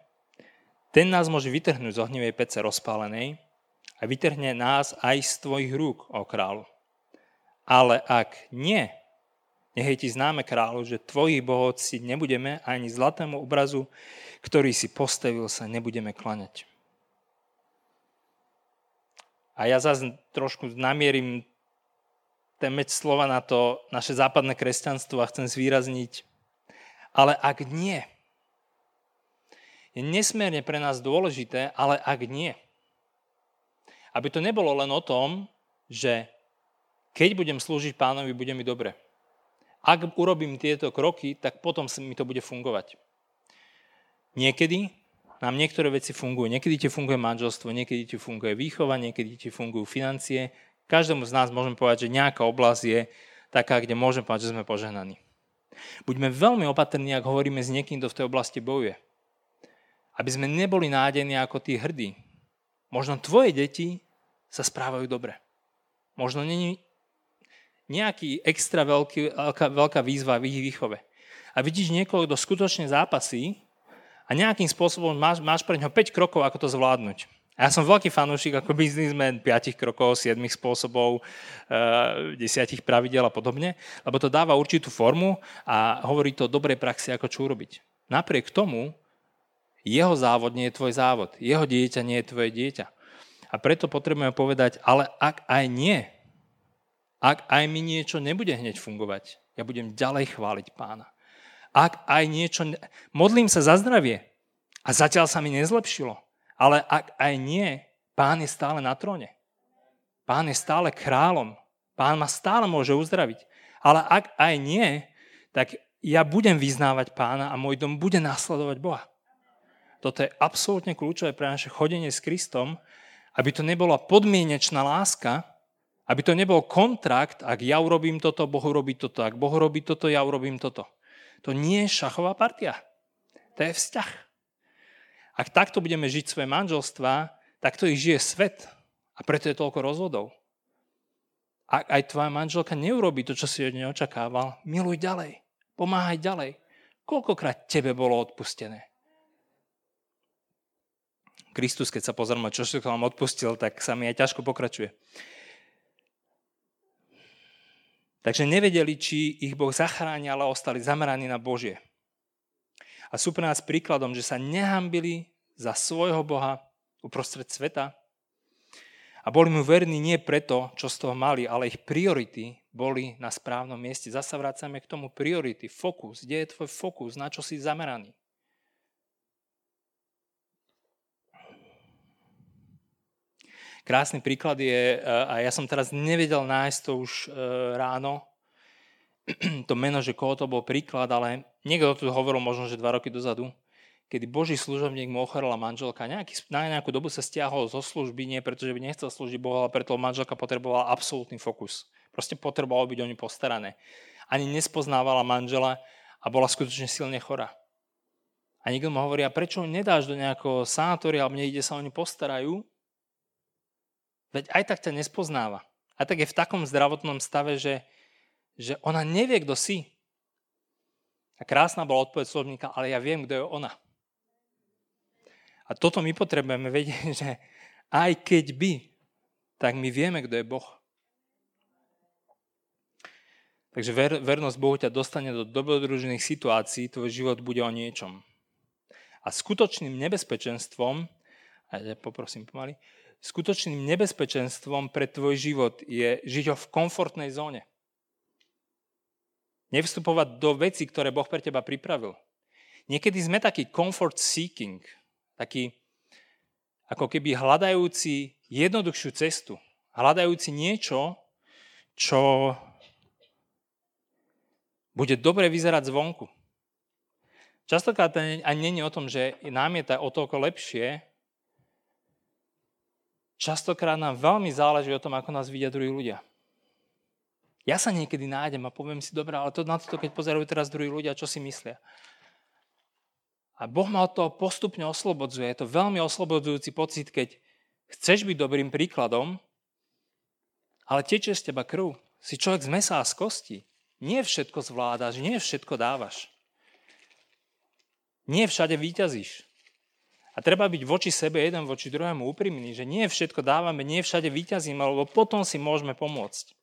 ten nás môže vytrhnúť z ohnivej pece rozpálenej a vytrhne nás aj z tvojich rúk, o kráľu. Ale ak nie, nech ti známe kráľu, že tvojich bohov si nebudeme ani zlatému obrazu, ktorý si postavil, sa nebudeme klaňať. A ja zase trošku namierim ten meč slova na to naše západné kresťanstvo a chcem zvýrazniť, ale ak nie, je nesmierne pre nás dôležité, ale ak nie. Aby to nebolo len o tom, že keď budem slúžiť pánovi, bude mi dobre. Ak urobím tieto kroky, tak potom mi to bude fungovať. Niekedy nám niektoré veci fungujú. Niekedy ti funguje manželstvo, niekedy ti funguje výchova, niekedy ti fungujú financie. Každému z nás môžeme povedať, že nejaká oblasť je taká, kde môžeme povedať, že sme požehnaní. Buďme veľmi opatrní, ak hovoríme s niekým, kto v tej oblasti bojuje. Aby sme neboli nádejní ako tí hrdí. Možno tvoje deti sa správajú dobre. Možno není nejaký extra veľký, veľká, veľká výzva v ich výchove. A vidíš niekoho, kto skutočne zápasí a nejakým spôsobom máš, máš pre ňo 5 krokov, ako to zvládnuť. A ja som veľký fanúšik ako biznismen 5 krokov, 7 spôsobov, 10 eh, pravidel a podobne, lebo to dáva určitú formu a hovorí to o dobrej praxi, ako čo urobiť. Napriek tomu jeho závod nie je tvoj závod. Jeho dieťa nie je tvoje dieťa. A preto potrebujeme povedať, ale ak aj nie, ak aj mi niečo nebude hneď fungovať, ja budem ďalej chváliť pána. Ak aj niečo... Modlím sa za zdravie a zatiaľ sa mi nezlepšilo. Ale ak aj nie, pán je stále na tróne. Pán je stále kráľom. Pán ma stále môže uzdraviť. Ale ak aj nie, tak ja budem vyznávať pána a môj dom bude následovať Boha. Toto je absolútne kľúčové pre naše chodenie s Kristom, aby to nebola podmienečná láska, aby to nebol kontrakt, ak ja urobím toto, Boh urobí toto, ak Boh urobí toto, ja urobím toto. To nie je šachová partia. To je vzťah. Ak takto budeme žiť svoje manželstva, tak to ich žije svet. A preto je toľko rozvodov. Ak aj tvoja manželka neurobi to, čo si od nej očakával, miluj ďalej. Pomáhaj ďalej. Koľkokrát tebe bolo odpustené? Kristus, keď sa pozrieme, čo si vám odpustil, tak sa mi aj ťažko pokračuje. Takže nevedeli, či ich Boh zachráni, ale ostali zameraní na Božie. A sú pre nás príkladom, že sa nehambili za svojho Boha uprostred sveta a boli mu verní nie preto, čo z toho mali, ale ich priority boli na správnom mieste. Zasa vracame k tomu priority, fokus. Kde je tvoj fokus? Na čo si zameraný? Krásny príklad je, a ja som teraz nevedel nájsť to už ráno, [clears throat] to meno, že koho to bol príklad, ale niekto tu hovoril možno, že dva roky dozadu, kedy Boží služobník mu ochorela manželka. Nejaký, na nejakú dobu sa stiahol zo služby, nie preto, že by nechcel slúžiť Bohu, ale preto manželka potrebovala absolútny fokus. Proste potrebovalo byť o ňu postarané. Ani nespoznávala manžela a bola skutočne silne chorá. A niekto mu hovorí, a prečo nedáš do nejakého sanatória, alebo niekde sa o ňu postarajú? Veď aj tak ťa nespoznáva. A tak je v takom zdravotnom stave, že, že ona nevie, kto si. A krásna bola odpoveď slovníka, ale ja viem, kto je ona. A toto my potrebujeme vedieť, [laughs] že aj keď by, tak my vieme, kto je Boh. Takže ver, vernosť Bohu ťa dostane do dobrodružných situácií, tvoj život bude o niečom. A skutočným nebezpečenstvom, a ja poprosím pomaly, skutočným nebezpečenstvom pre tvoj život je žiť ho v komfortnej zóne. Nevstupovať do veci, ktoré Boh pre teba pripravil. Niekedy sme taký comfort seeking, taký ako keby hľadajúci jednoduchšiu cestu, hľadajúci niečo, čo bude dobre vyzerať zvonku. Častokrát ani není o tom, že nám je o toľko lepšie, častokrát nám veľmi záleží o tom, ako nás vidia druhí ľudia. Ja sa niekedy nájdem a poviem si, dobrá, ale to na to, keď pozerajú teraz druhí ľudia, čo si myslia. A Boh ma od toho postupne oslobodzuje. Je to veľmi oslobodzujúci pocit, keď chceš byť dobrým príkladom, ale tečie z teba krv. Si človek z mesa a z kosti. Nie všetko zvládaš, nie všetko dávaš. Nie všade výťazíš. A treba byť voči sebe jeden voči druhému úprimný, že nie všetko dávame, nie všade výťazíme, lebo potom si môžeme pomôcť.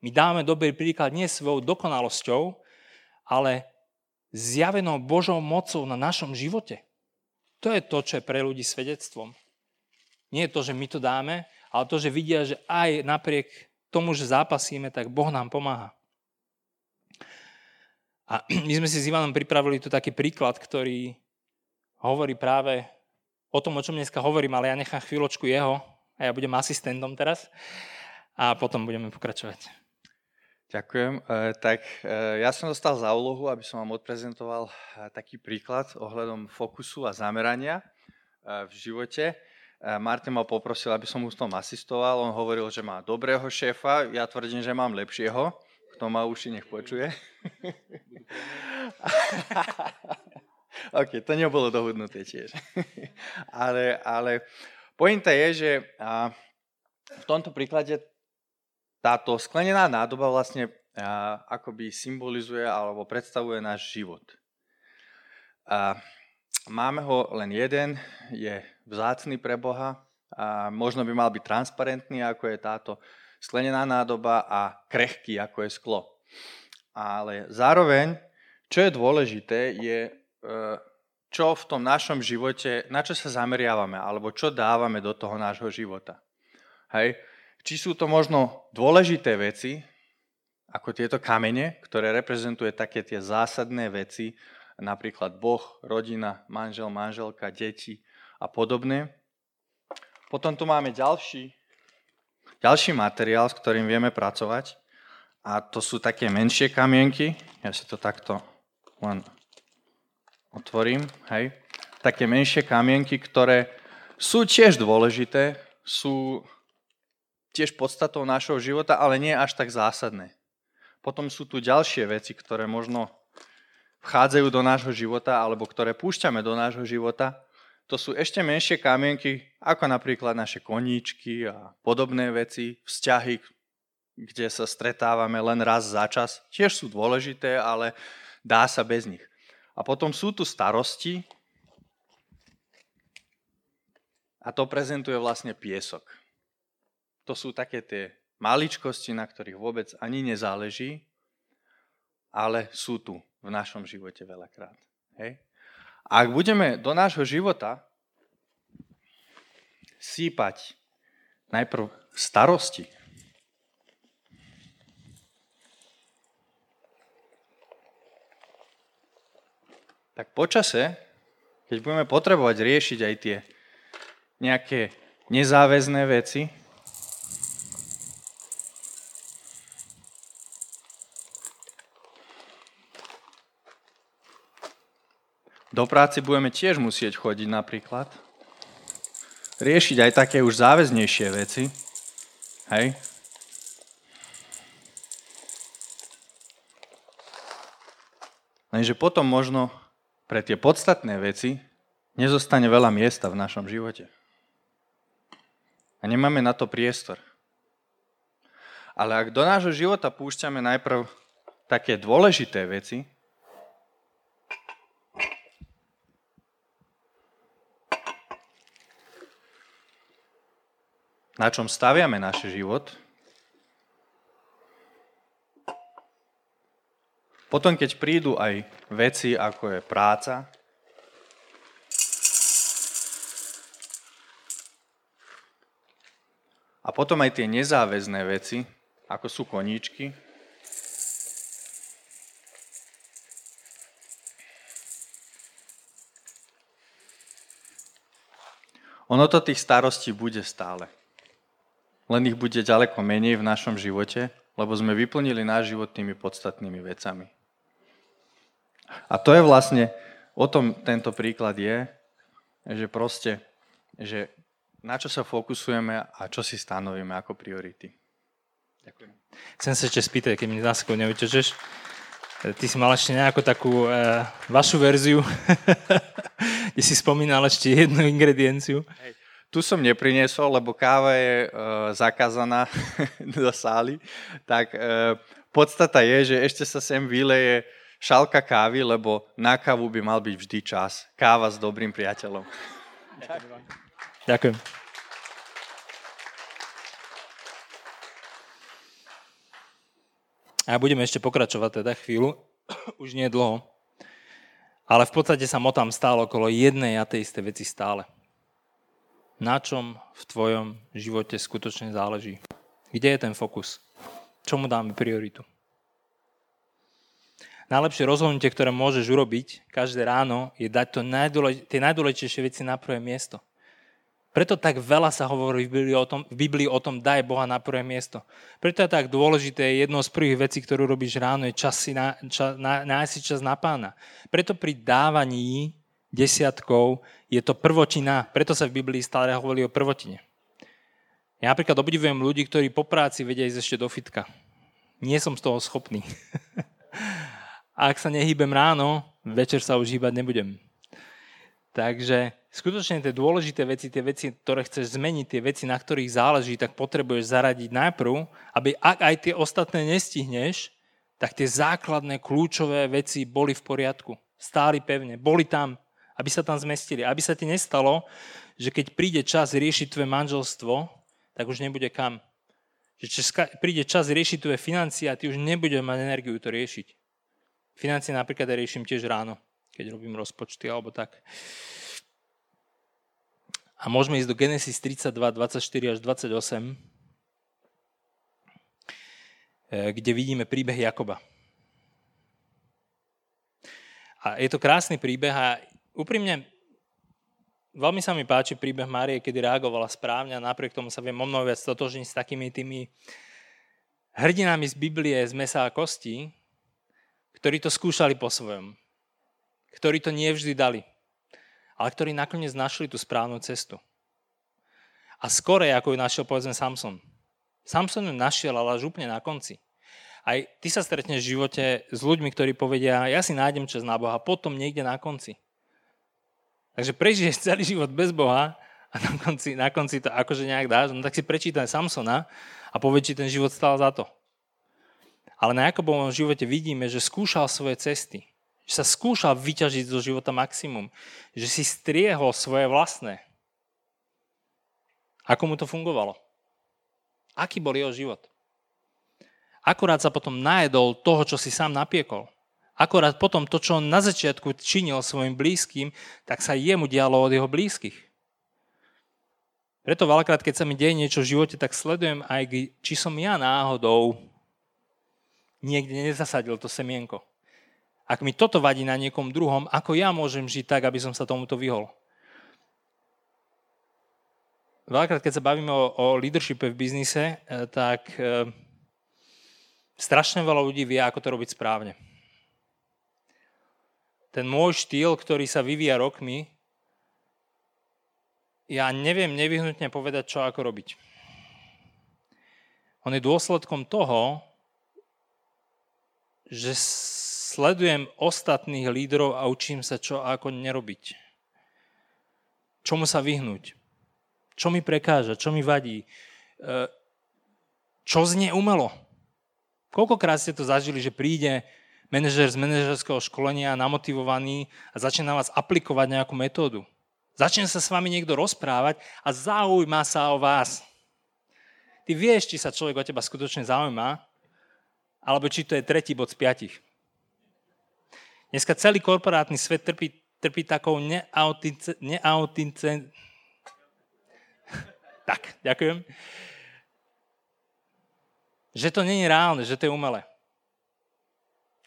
My dáme dobrý príklad nie svojou dokonalosťou, ale zjavenou Božou mocou na našom živote. To je to, čo je pre ľudí svedectvom. Nie je to, že my to dáme, ale to, že vidia, že aj napriek tomu, že zápasíme, tak Boh nám pomáha. A [clears throat] my sme si s Ivanom pripravili tu taký príklad, ktorý hovorí práve o tom, o čom dneska hovorím, ale ja nechám chvíľočku jeho a ja budem asistentom teraz a potom budeme pokračovať. Ďakujem. E, tak e, ja som dostal za úlohu, aby som vám odprezentoval e, taký príklad ohľadom fokusu a zamerania v živote. Martin ma poprosil, aby som mu s tom asistoval. On hovoril, že má dobrého šéfa, ja tvrdím, že mám lepšieho. Kto má uši, nech počuje. [laughs] OK, to nebolo dohodnuté tiež. [laughs] ale, ale pointa je, že v tomto príklade táto sklenená nádoba vlastne a, akoby symbolizuje alebo predstavuje náš život. A, máme ho len jeden, je vzácný pre Boha a možno by mal byť transparentný, ako je táto sklenená nádoba a krehký, ako je sklo. Ale zároveň, čo je dôležité, je, čo v tom našom živote, na čo sa zameriavame, alebo čo dávame do toho nášho života. Hej? Či sú to možno dôležité veci, ako tieto kamene, ktoré reprezentuje také tie zásadné veci, napríklad Boh, rodina, manžel, manželka, deti a podobné. Potom tu máme ďalší, ďalší materiál, s ktorým vieme pracovať. A to sú také menšie kamienky. Ja si to takto len otvorím. Hej. Také menšie kamienky, ktoré sú tiež dôležité, sú tiež podstatou našho života, ale nie až tak zásadné. Potom sú tu ďalšie veci, ktoré možno vchádzajú do nášho života alebo ktoré púšťame do nášho života. To sú ešte menšie kamienky, ako napríklad naše koníčky a podobné veci, vzťahy, kde sa stretávame len raz za čas. Tiež sú dôležité, ale dá sa bez nich. A potom sú tu starosti a to prezentuje vlastne piesok. To sú také tie maličkosti, na ktorých vôbec ani nezáleží, ale sú tu v našom živote veľakrát. Hej? A ak budeme do nášho života sípať najprv starosti, tak počase, keď budeme potrebovať riešiť aj tie nejaké nezáväzné veci. Do práce budeme tiež musieť chodiť napríklad. Riešiť aj také už záväznejšie veci. Hej? Lenže potom možno pre tie podstatné veci nezostane veľa miesta v našom živote. A nemáme na to priestor. Ale ak do nášho života púšťame najprv také dôležité veci, na čom staviame náš život, potom keď prídu aj veci, ako je práca, A potom aj tie nezáväzné veci, ako sú koníčky. Ono to tých starostí bude stále. Len ich bude ďaleko menej v našom živote, lebo sme vyplnili náš život tými podstatnými vecami. A to je vlastne, o tom tento príklad je, že proste, že na čo sa fokusujeme a čo si stanovíme ako priority. Ďakujem. Chcem sa ešte spýtať, keď mi sekundu nevyťažeš. Ty si mal ešte nejakú takú e, vašu verziu, [laughs] kde si spomínal ešte jednu ingredienciu. Hej. Tu som nepriniesol, lebo káva je e, zakázaná [laughs] do sály. Tak e, podstata je, že ešte sa sem vyleje šálka kávy, lebo na kávu by mal byť vždy čas. Káva s dobrým priateľom. Ďakujem. A budeme ešte pokračovať teda chvíľu, [coughs] už nie dlho, ale v podstate sa motám stále okolo jednej a tej istej veci stále. Na čom v tvojom živote skutočne záleží? Kde je ten fokus? Čomu dáme prioritu? Najlepšie rozhodnutie, ktoré môžeš urobiť každé ráno, je dať to najdôlež- tie najdôležitejšie veci na prvé miesto. Preto tak veľa sa hovorí v Biblii o tom, v Biblii o tom daj Boha na prvé miesto. Preto je tak dôležité, jedno z prvých vecí, ktorú robíš ráno, je čas si na, čas, na, nájsť si čas na pána. Preto pri dávaní desiatkov je to prvotina, preto sa v Biblii stále hovorí o prvotine. Ja napríklad obdivujem ľudí, ktorí po práci vedia ísť ešte do fitka. Nie som z toho schopný. [laughs] A ak sa nehýbem ráno, večer sa už hýbať nebudem. Takže skutočne tie dôležité veci, tie veci, ktoré chceš zmeniť, tie veci, na ktorých záleží, tak potrebuješ zaradiť najprv, aby ak aj tie ostatné nestihneš, tak tie základné, kľúčové veci boli v poriadku. Stáli pevne, boli tam, aby sa tam zmestili. Aby sa ti nestalo, že keď príde čas riešiť tvoje manželstvo, tak už nebude kam. Že príde čas riešiť tvoje financie a ty už nebudeš mať energiu to riešiť. Financie napríklad ja riešim tiež ráno keď robím rozpočty alebo tak. A môžeme ísť do Genesis 32, 24 až 28, eh, kde vidíme príbeh Jakoba. A je to krásny príbeh a úprimne veľmi sa mi páči príbeh Márie, kedy reagovala správne a napriek tomu sa viem o mnoho viac totožniť s takými tými hrdinami z Biblie z mesa a kosti, ktorí to skúšali po svojom ktorí to nie vždy dali, ale ktorí nakoniec našli tú správnu cestu. A skorej, ako ju našiel, povedzme, Samson. Samson ju našiel, ale až úplne na konci. Aj ty sa stretneš v živote s ľuďmi, ktorí povedia, ja si nájdem čas na Boha, potom niekde na konci. Takže prežiješ celý život bez Boha a na konci, na konci to akože nejak dáš, no tak si prečítaj Samsona a povedz, či ten život stal za to. Ale na Jakobovom živote vidíme, že skúšal svoje cesty. Že sa skúšal vyťažiť zo života maximum. Že si striehol svoje vlastné. Ako mu to fungovalo? Aký bol jeho život? Akurát sa potom najedol toho, čo si sám napiekol. Akorát potom to, čo on na začiatku činil svojim blízkym, tak sa jemu dialo od jeho blízkych. Preto veľakrát, keď sa mi deje niečo v živote, tak sledujem aj, či som ja náhodou niekde nezasadil to semienko. Ak mi toto vadí na niekom druhom, ako ja môžem žiť tak, aby som sa tomuto vyhol? veľakrát, keď sa bavíme o, o leadershipe v biznise, e, tak e, strašne veľa ľudí vie, ako to robiť správne. Ten môj štýl, ktorý sa vyvíja rokmi, ja neviem nevyhnutne povedať, čo ako robiť. On je dôsledkom toho, že sledujem ostatných lídrov a učím sa, čo a ako nerobiť. Čomu sa vyhnúť. Čo mi prekáža, čo mi vadí. E, čo znie umelo. Koľkokrát ste to zažili, že príde manažer z manažerského školenia namotivovaný a začne na vás aplikovať nejakú metódu. Začne sa s vami niekto rozprávať a zaujíma sa o vás. Ty vieš, či sa človek o teba skutočne zaujíma, alebo či to je tretí bod z piatich. Dneska celý korporátny svet trpí, trpí takou neautince, neautince... [laughs] Tak, ďakujem. Že to je reálne, že to je umelé.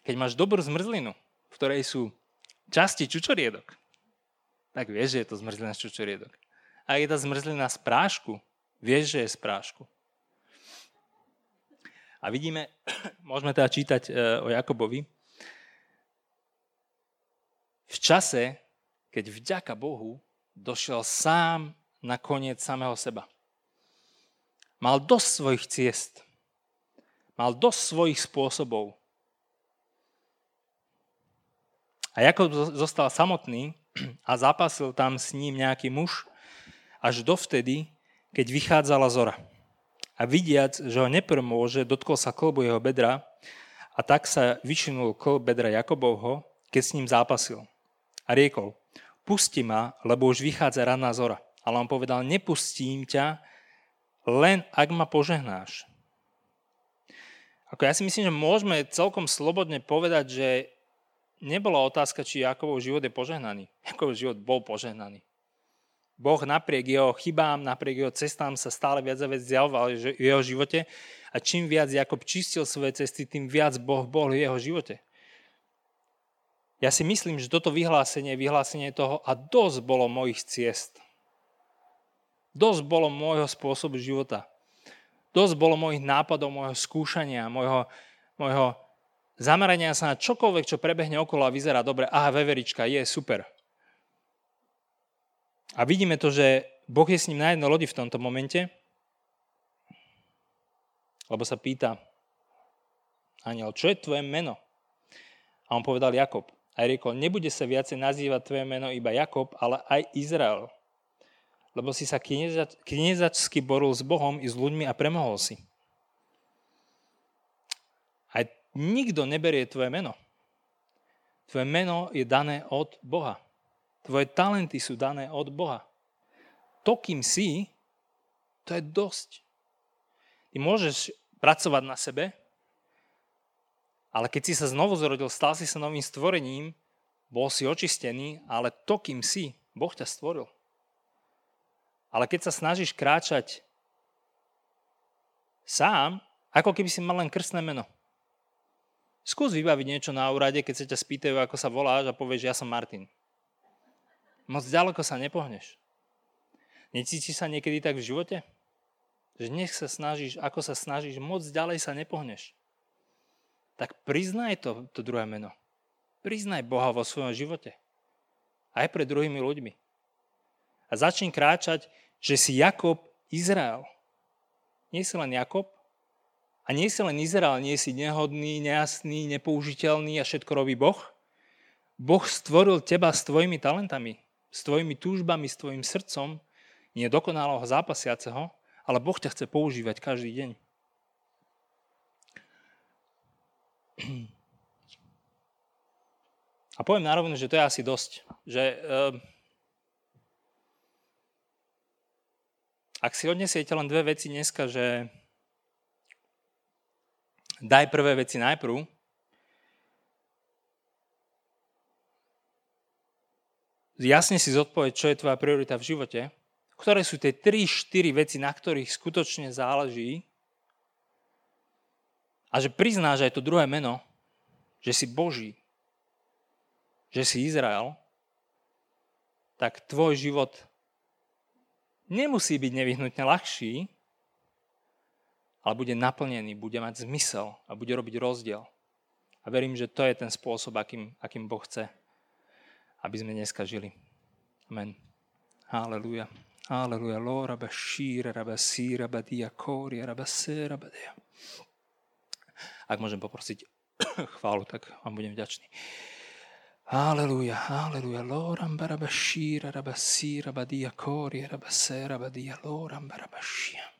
Keď máš dobrú zmrzlinu, v ktorej sú časti čučoriedok, tak vieš, že je to zmrzlina z čučoriedok. A je tá zmrzlina z prášku, vieš, že je z prášku. A vidíme, [clears throat] môžeme teda čítať e, o Jakobovi, v čase, keď vďaka Bohu došiel sám na koniec samého seba. Mal dosť svojich ciest. Mal dosť svojich spôsobov. A Jakob zostal samotný [clears throat] a zapasil tam s ním nejaký muž až dovtedy, keď vychádzala zora. A vidiac, že ho nepromôže, dotkol sa kolbu jeho bedra a tak sa vyšinul kolb bedra Jakobovho, keď s ním zápasil a riekol, pusti ma, lebo už vychádza ranná zora. Ale on povedal, nepustím ťa, len ak ma požehnáš. Ako ja si myslím, že môžeme celkom slobodne povedať, že nebola otázka, či Jakovov život je požehnaný. Jakovov život bol požehnaný. Boh napriek jeho chybám, napriek jeho cestám sa stále viac a viac zjavoval v jeho živote a čím viac Jakob čistil svoje cesty, tým viac Boh bol v jeho živote. Ja si myslím, že toto vyhlásenie je vyhlásenie toho a dosť bolo mojich ciest. Dosť bolo môjho spôsobu života. Dosť bolo mojich nápadov, môjho skúšania, môjho, môjho zamerania sa na čokoľvek, čo prebehne okolo a vyzerá dobre. Aha, veverička, je super. A vidíme to, že Boh je s ním na jedno lodi v tomto momente, lebo sa pýta aniel, čo je tvoje meno? A on povedal Jakob. A riekol, nebude sa viacej nazývať tvoje meno iba Jakob, ale aj Izrael. Lebo si sa kniezačsky borul s Bohom i s ľuďmi a premohol si. Aj nikto neberie tvoje meno. Tvoje meno je dané od Boha. Tvoje talenty sú dané od Boha. To, kým si, to je dosť. Ty môžeš pracovať na sebe, ale keď si sa znovu zrodil, stal si sa novým stvorením, bol si očistený, ale to, kým si, Boh ťa stvoril. Ale keď sa snažíš kráčať sám, ako keby si mal len krstné meno. Skús vybaviť niečo na úrade, keď sa ťa spýtajú, ako sa voláš a povieš, ja som Martin. Moc ďaleko sa nepohneš. Necítiš sa niekedy tak v živote? Že nech sa snažíš, ako sa snažíš, moc ďalej sa nepohneš tak priznaj to, to druhé meno. Priznaj Boha vo svojom živote. Aj pred druhými ľuďmi. A začni kráčať, že si Jakob Izrael. Nie si len Jakob a nie si len Izrael, nie si nehodný, nejasný, nepoužiteľný a všetko robí Boh. Boh stvoril teba s tvojimi talentami, s tvojimi túžbami, s tvojim srdcom, nie dokonalého zápasiaceho, ale Boh ťa chce používať každý deň. A poviem nárovne, že to je asi dosť. Že, uh, ak si odnesiete len dve veci dneska, že daj prvé veci najprv, jasne si zodpoveď, čo je tvoja priorita v živote, ktoré sú tie 3-4 veci, na ktorých skutočne záleží a že priznáš aj to druhé meno, že si Boží, že si Izrael, tak tvoj život nemusí byť nevyhnutne ľahší, ale bude naplnený, bude mať zmysel a bude robiť rozdiel. A verím, že to je ten spôsob, akým, akým Boh chce, aby sme dneska žili. Amen. Halleluja. Halleluja. Lo raba shira, raba si, raba dia kori, raba se, raba dia. Ak môžem poprosiť [coughs] chválu, tak vám budem vďačný. Halleluja, halleluja. Lo ramba raba shira, raba si, raba dia kori, raba se, raba dia, lo ramba raba shira.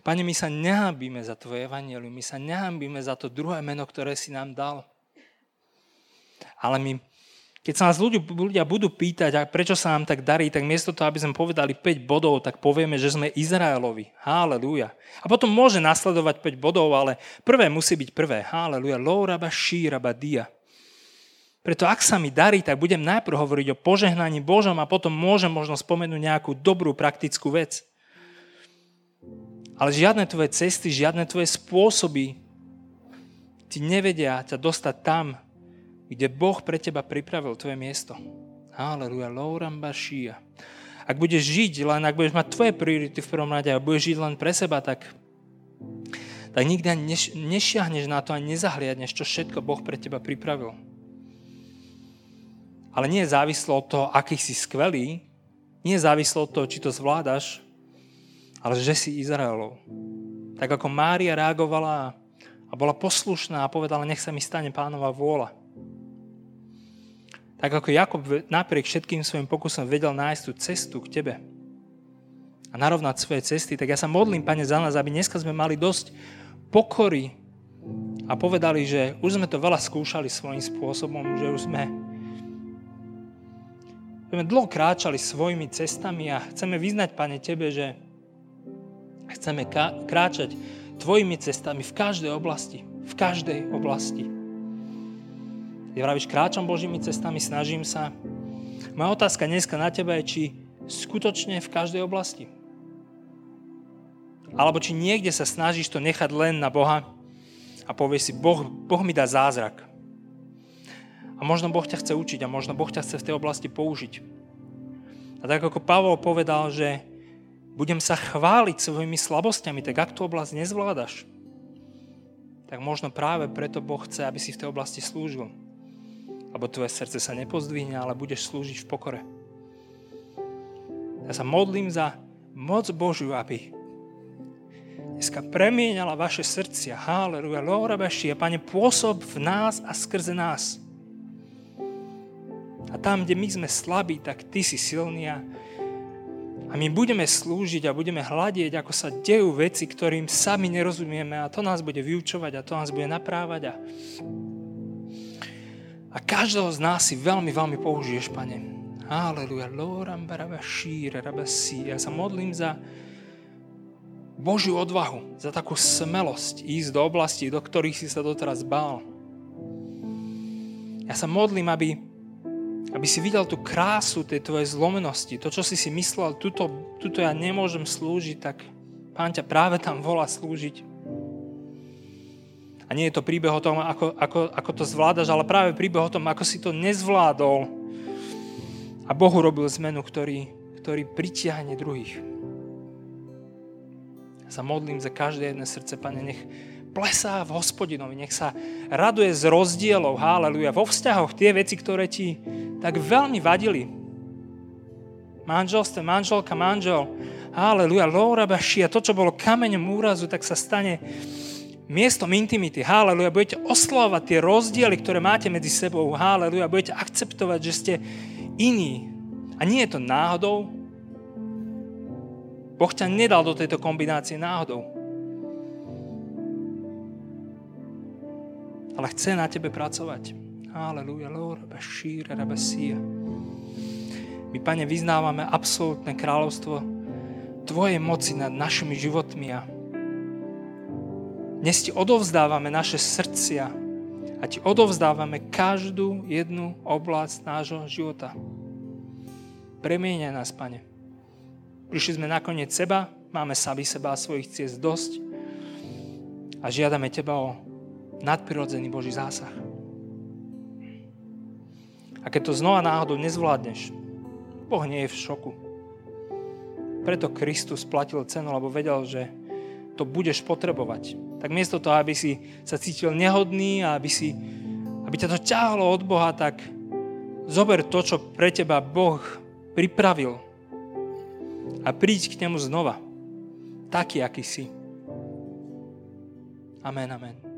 Pane, my sa nehambíme za Tvoje evangelium, my sa nehambíme za to druhé meno, ktoré si nám dal. Ale my, keď sa nás ľudia, ľudia budú pýtať, prečo sa nám tak darí, tak miesto toho, aby sme povedali 5 bodov, tak povieme, že sme Izraelovi. Halleluja. A potom môže nasledovať 5 bodov, ale prvé musí byť prvé. Halleluja. Lóraba, šíraba, dia. Preto ak sa mi darí, tak budem najprv hovoriť o požehnaní Božom a potom môžem možno spomenúť nejakú dobrú praktickú vec. Ale žiadne tvoje cesty, žiadne tvoje spôsoby ti nevedia ťa dostať tam, kde Boh pre teba pripravil tvoje miesto. Halleluja, Louram Bašia. Ak budeš žiť len, ak budeš mať tvoje priority v prvom rade a budeš žiť len pre seba, tak, tak nikdy neš, nešiahneš na to a nezahliadneš, čo všetko Boh pre teba pripravil. Ale nie je závislo od toho, aký si skvelý, nie je závislo od toho, či to zvládaš, ale že si Izraelov. Tak ako Mária reagovala a bola poslušná a povedala, nech sa mi stane pánova vôľa. Tak ako Jakob napriek všetkým svojim pokusom vedel nájsť tú cestu k tebe a narovnať svoje cesty, tak ja sa modlím, Pane, za nás, aby dneska sme mali dosť pokory a povedali, že už sme to veľa skúšali svojím spôsobom, že už sme sme dlho kráčali svojimi cestami a chceme vyznať, Pane, Tebe, že Chceme kráčať tvojimi cestami v každej oblasti. V každej oblasti. Ja vravíš, kráčam Božími cestami, snažím sa. Moja otázka dneska na teba je, či skutočne v každej oblasti. Alebo či niekde sa snažíš to nechať len na Boha a povieš si, boh, boh mi dá zázrak. A možno Boh ťa chce učiť a možno Boh ťa chce v tej oblasti použiť. A tak ako Pavol povedal, že budem sa chváliť svojimi slabosťami, tak ak tú oblasť nezvládaš, tak možno práve preto Boh chce, aby si v tej oblasti slúžil. Lebo tvoje srdce sa nepozdvihne, ale budeš slúžiť v pokore. Ja sa modlím za moc Božiu, aby dneska premienala vaše srdcia. Haleluja, Lora Beši, a Pane, pôsob v nás a skrze nás. A tam, kde my sme slabí, tak Ty si silný a a my budeme slúžiť a budeme hľadieť, ako sa dejú veci, ktorým sami nerozumieme a to nás bude vyučovať a to nás bude naprávať. A, a každého z nás si veľmi, veľmi použiješ, Pane. Aleluja. Ja sa modlím za Božiu odvahu, za takú smelosť ísť do oblasti, do ktorých si sa doteraz bál. Ja sa modlím, aby aby si videl tú krásu tej tvojej zlomenosti, to, čo si si myslel, tuto, tuto ja nemôžem slúžiť, tak Pán ťa práve tam volá slúžiť. A nie je to príbeh o tom, ako, ako, ako to zvládaš, ale práve príbeh o tom, ako si to nezvládol a Bohu robil zmenu, ktorý, ktorý pritiahne druhých. Sa modlím za každé jedné srdce, Pane, nech, plesá v hospodinovi, nech sa raduje z rozdielov, haleluja, vo vzťahoch tie veci, ktoré ti tak veľmi vadili. Manželstvo, manželka, manžel, haleluja, Lóra Bašia, to, čo bolo kameňom úrazu, tak sa stane miestom intimity, haleluja, budete oslovať tie rozdiely, ktoré máte medzi sebou, haleluja, budete akceptovať, že ste iní. A nie je to náhodou. Boh ťa nedal do tejto kombinácie náhodou. ale chce na tebe pracovať. Aleluja, Lord, Bashir, Rabasia. My, Pane, vyznávame absolútne kráľovstvo Tvojej moci nad našimi životmi a dnes Ti odovzdávame naše srdcia a Ti odovzdávame každú jednu oblasť nášho života. Premieňaj nás, Pane. Prišli sme nakoniec seba, máme sami seba a svojich ciest dosť a žiadame Teba o nadprirodzený Boží zásah. A keď to znova náhodou nezvládneš, Boh nie je v šoku. preto Kristus platil cenu, lebo vedel, že to budeš potrebovať. Tak miesto toho, aby si sa cítil nehodný a aby, si, aby ťa to ťahlo od Boha, tak zober to, čo pre teba Boh pripravil a príď k nemu znova. Taký, aký si. Amen, amen.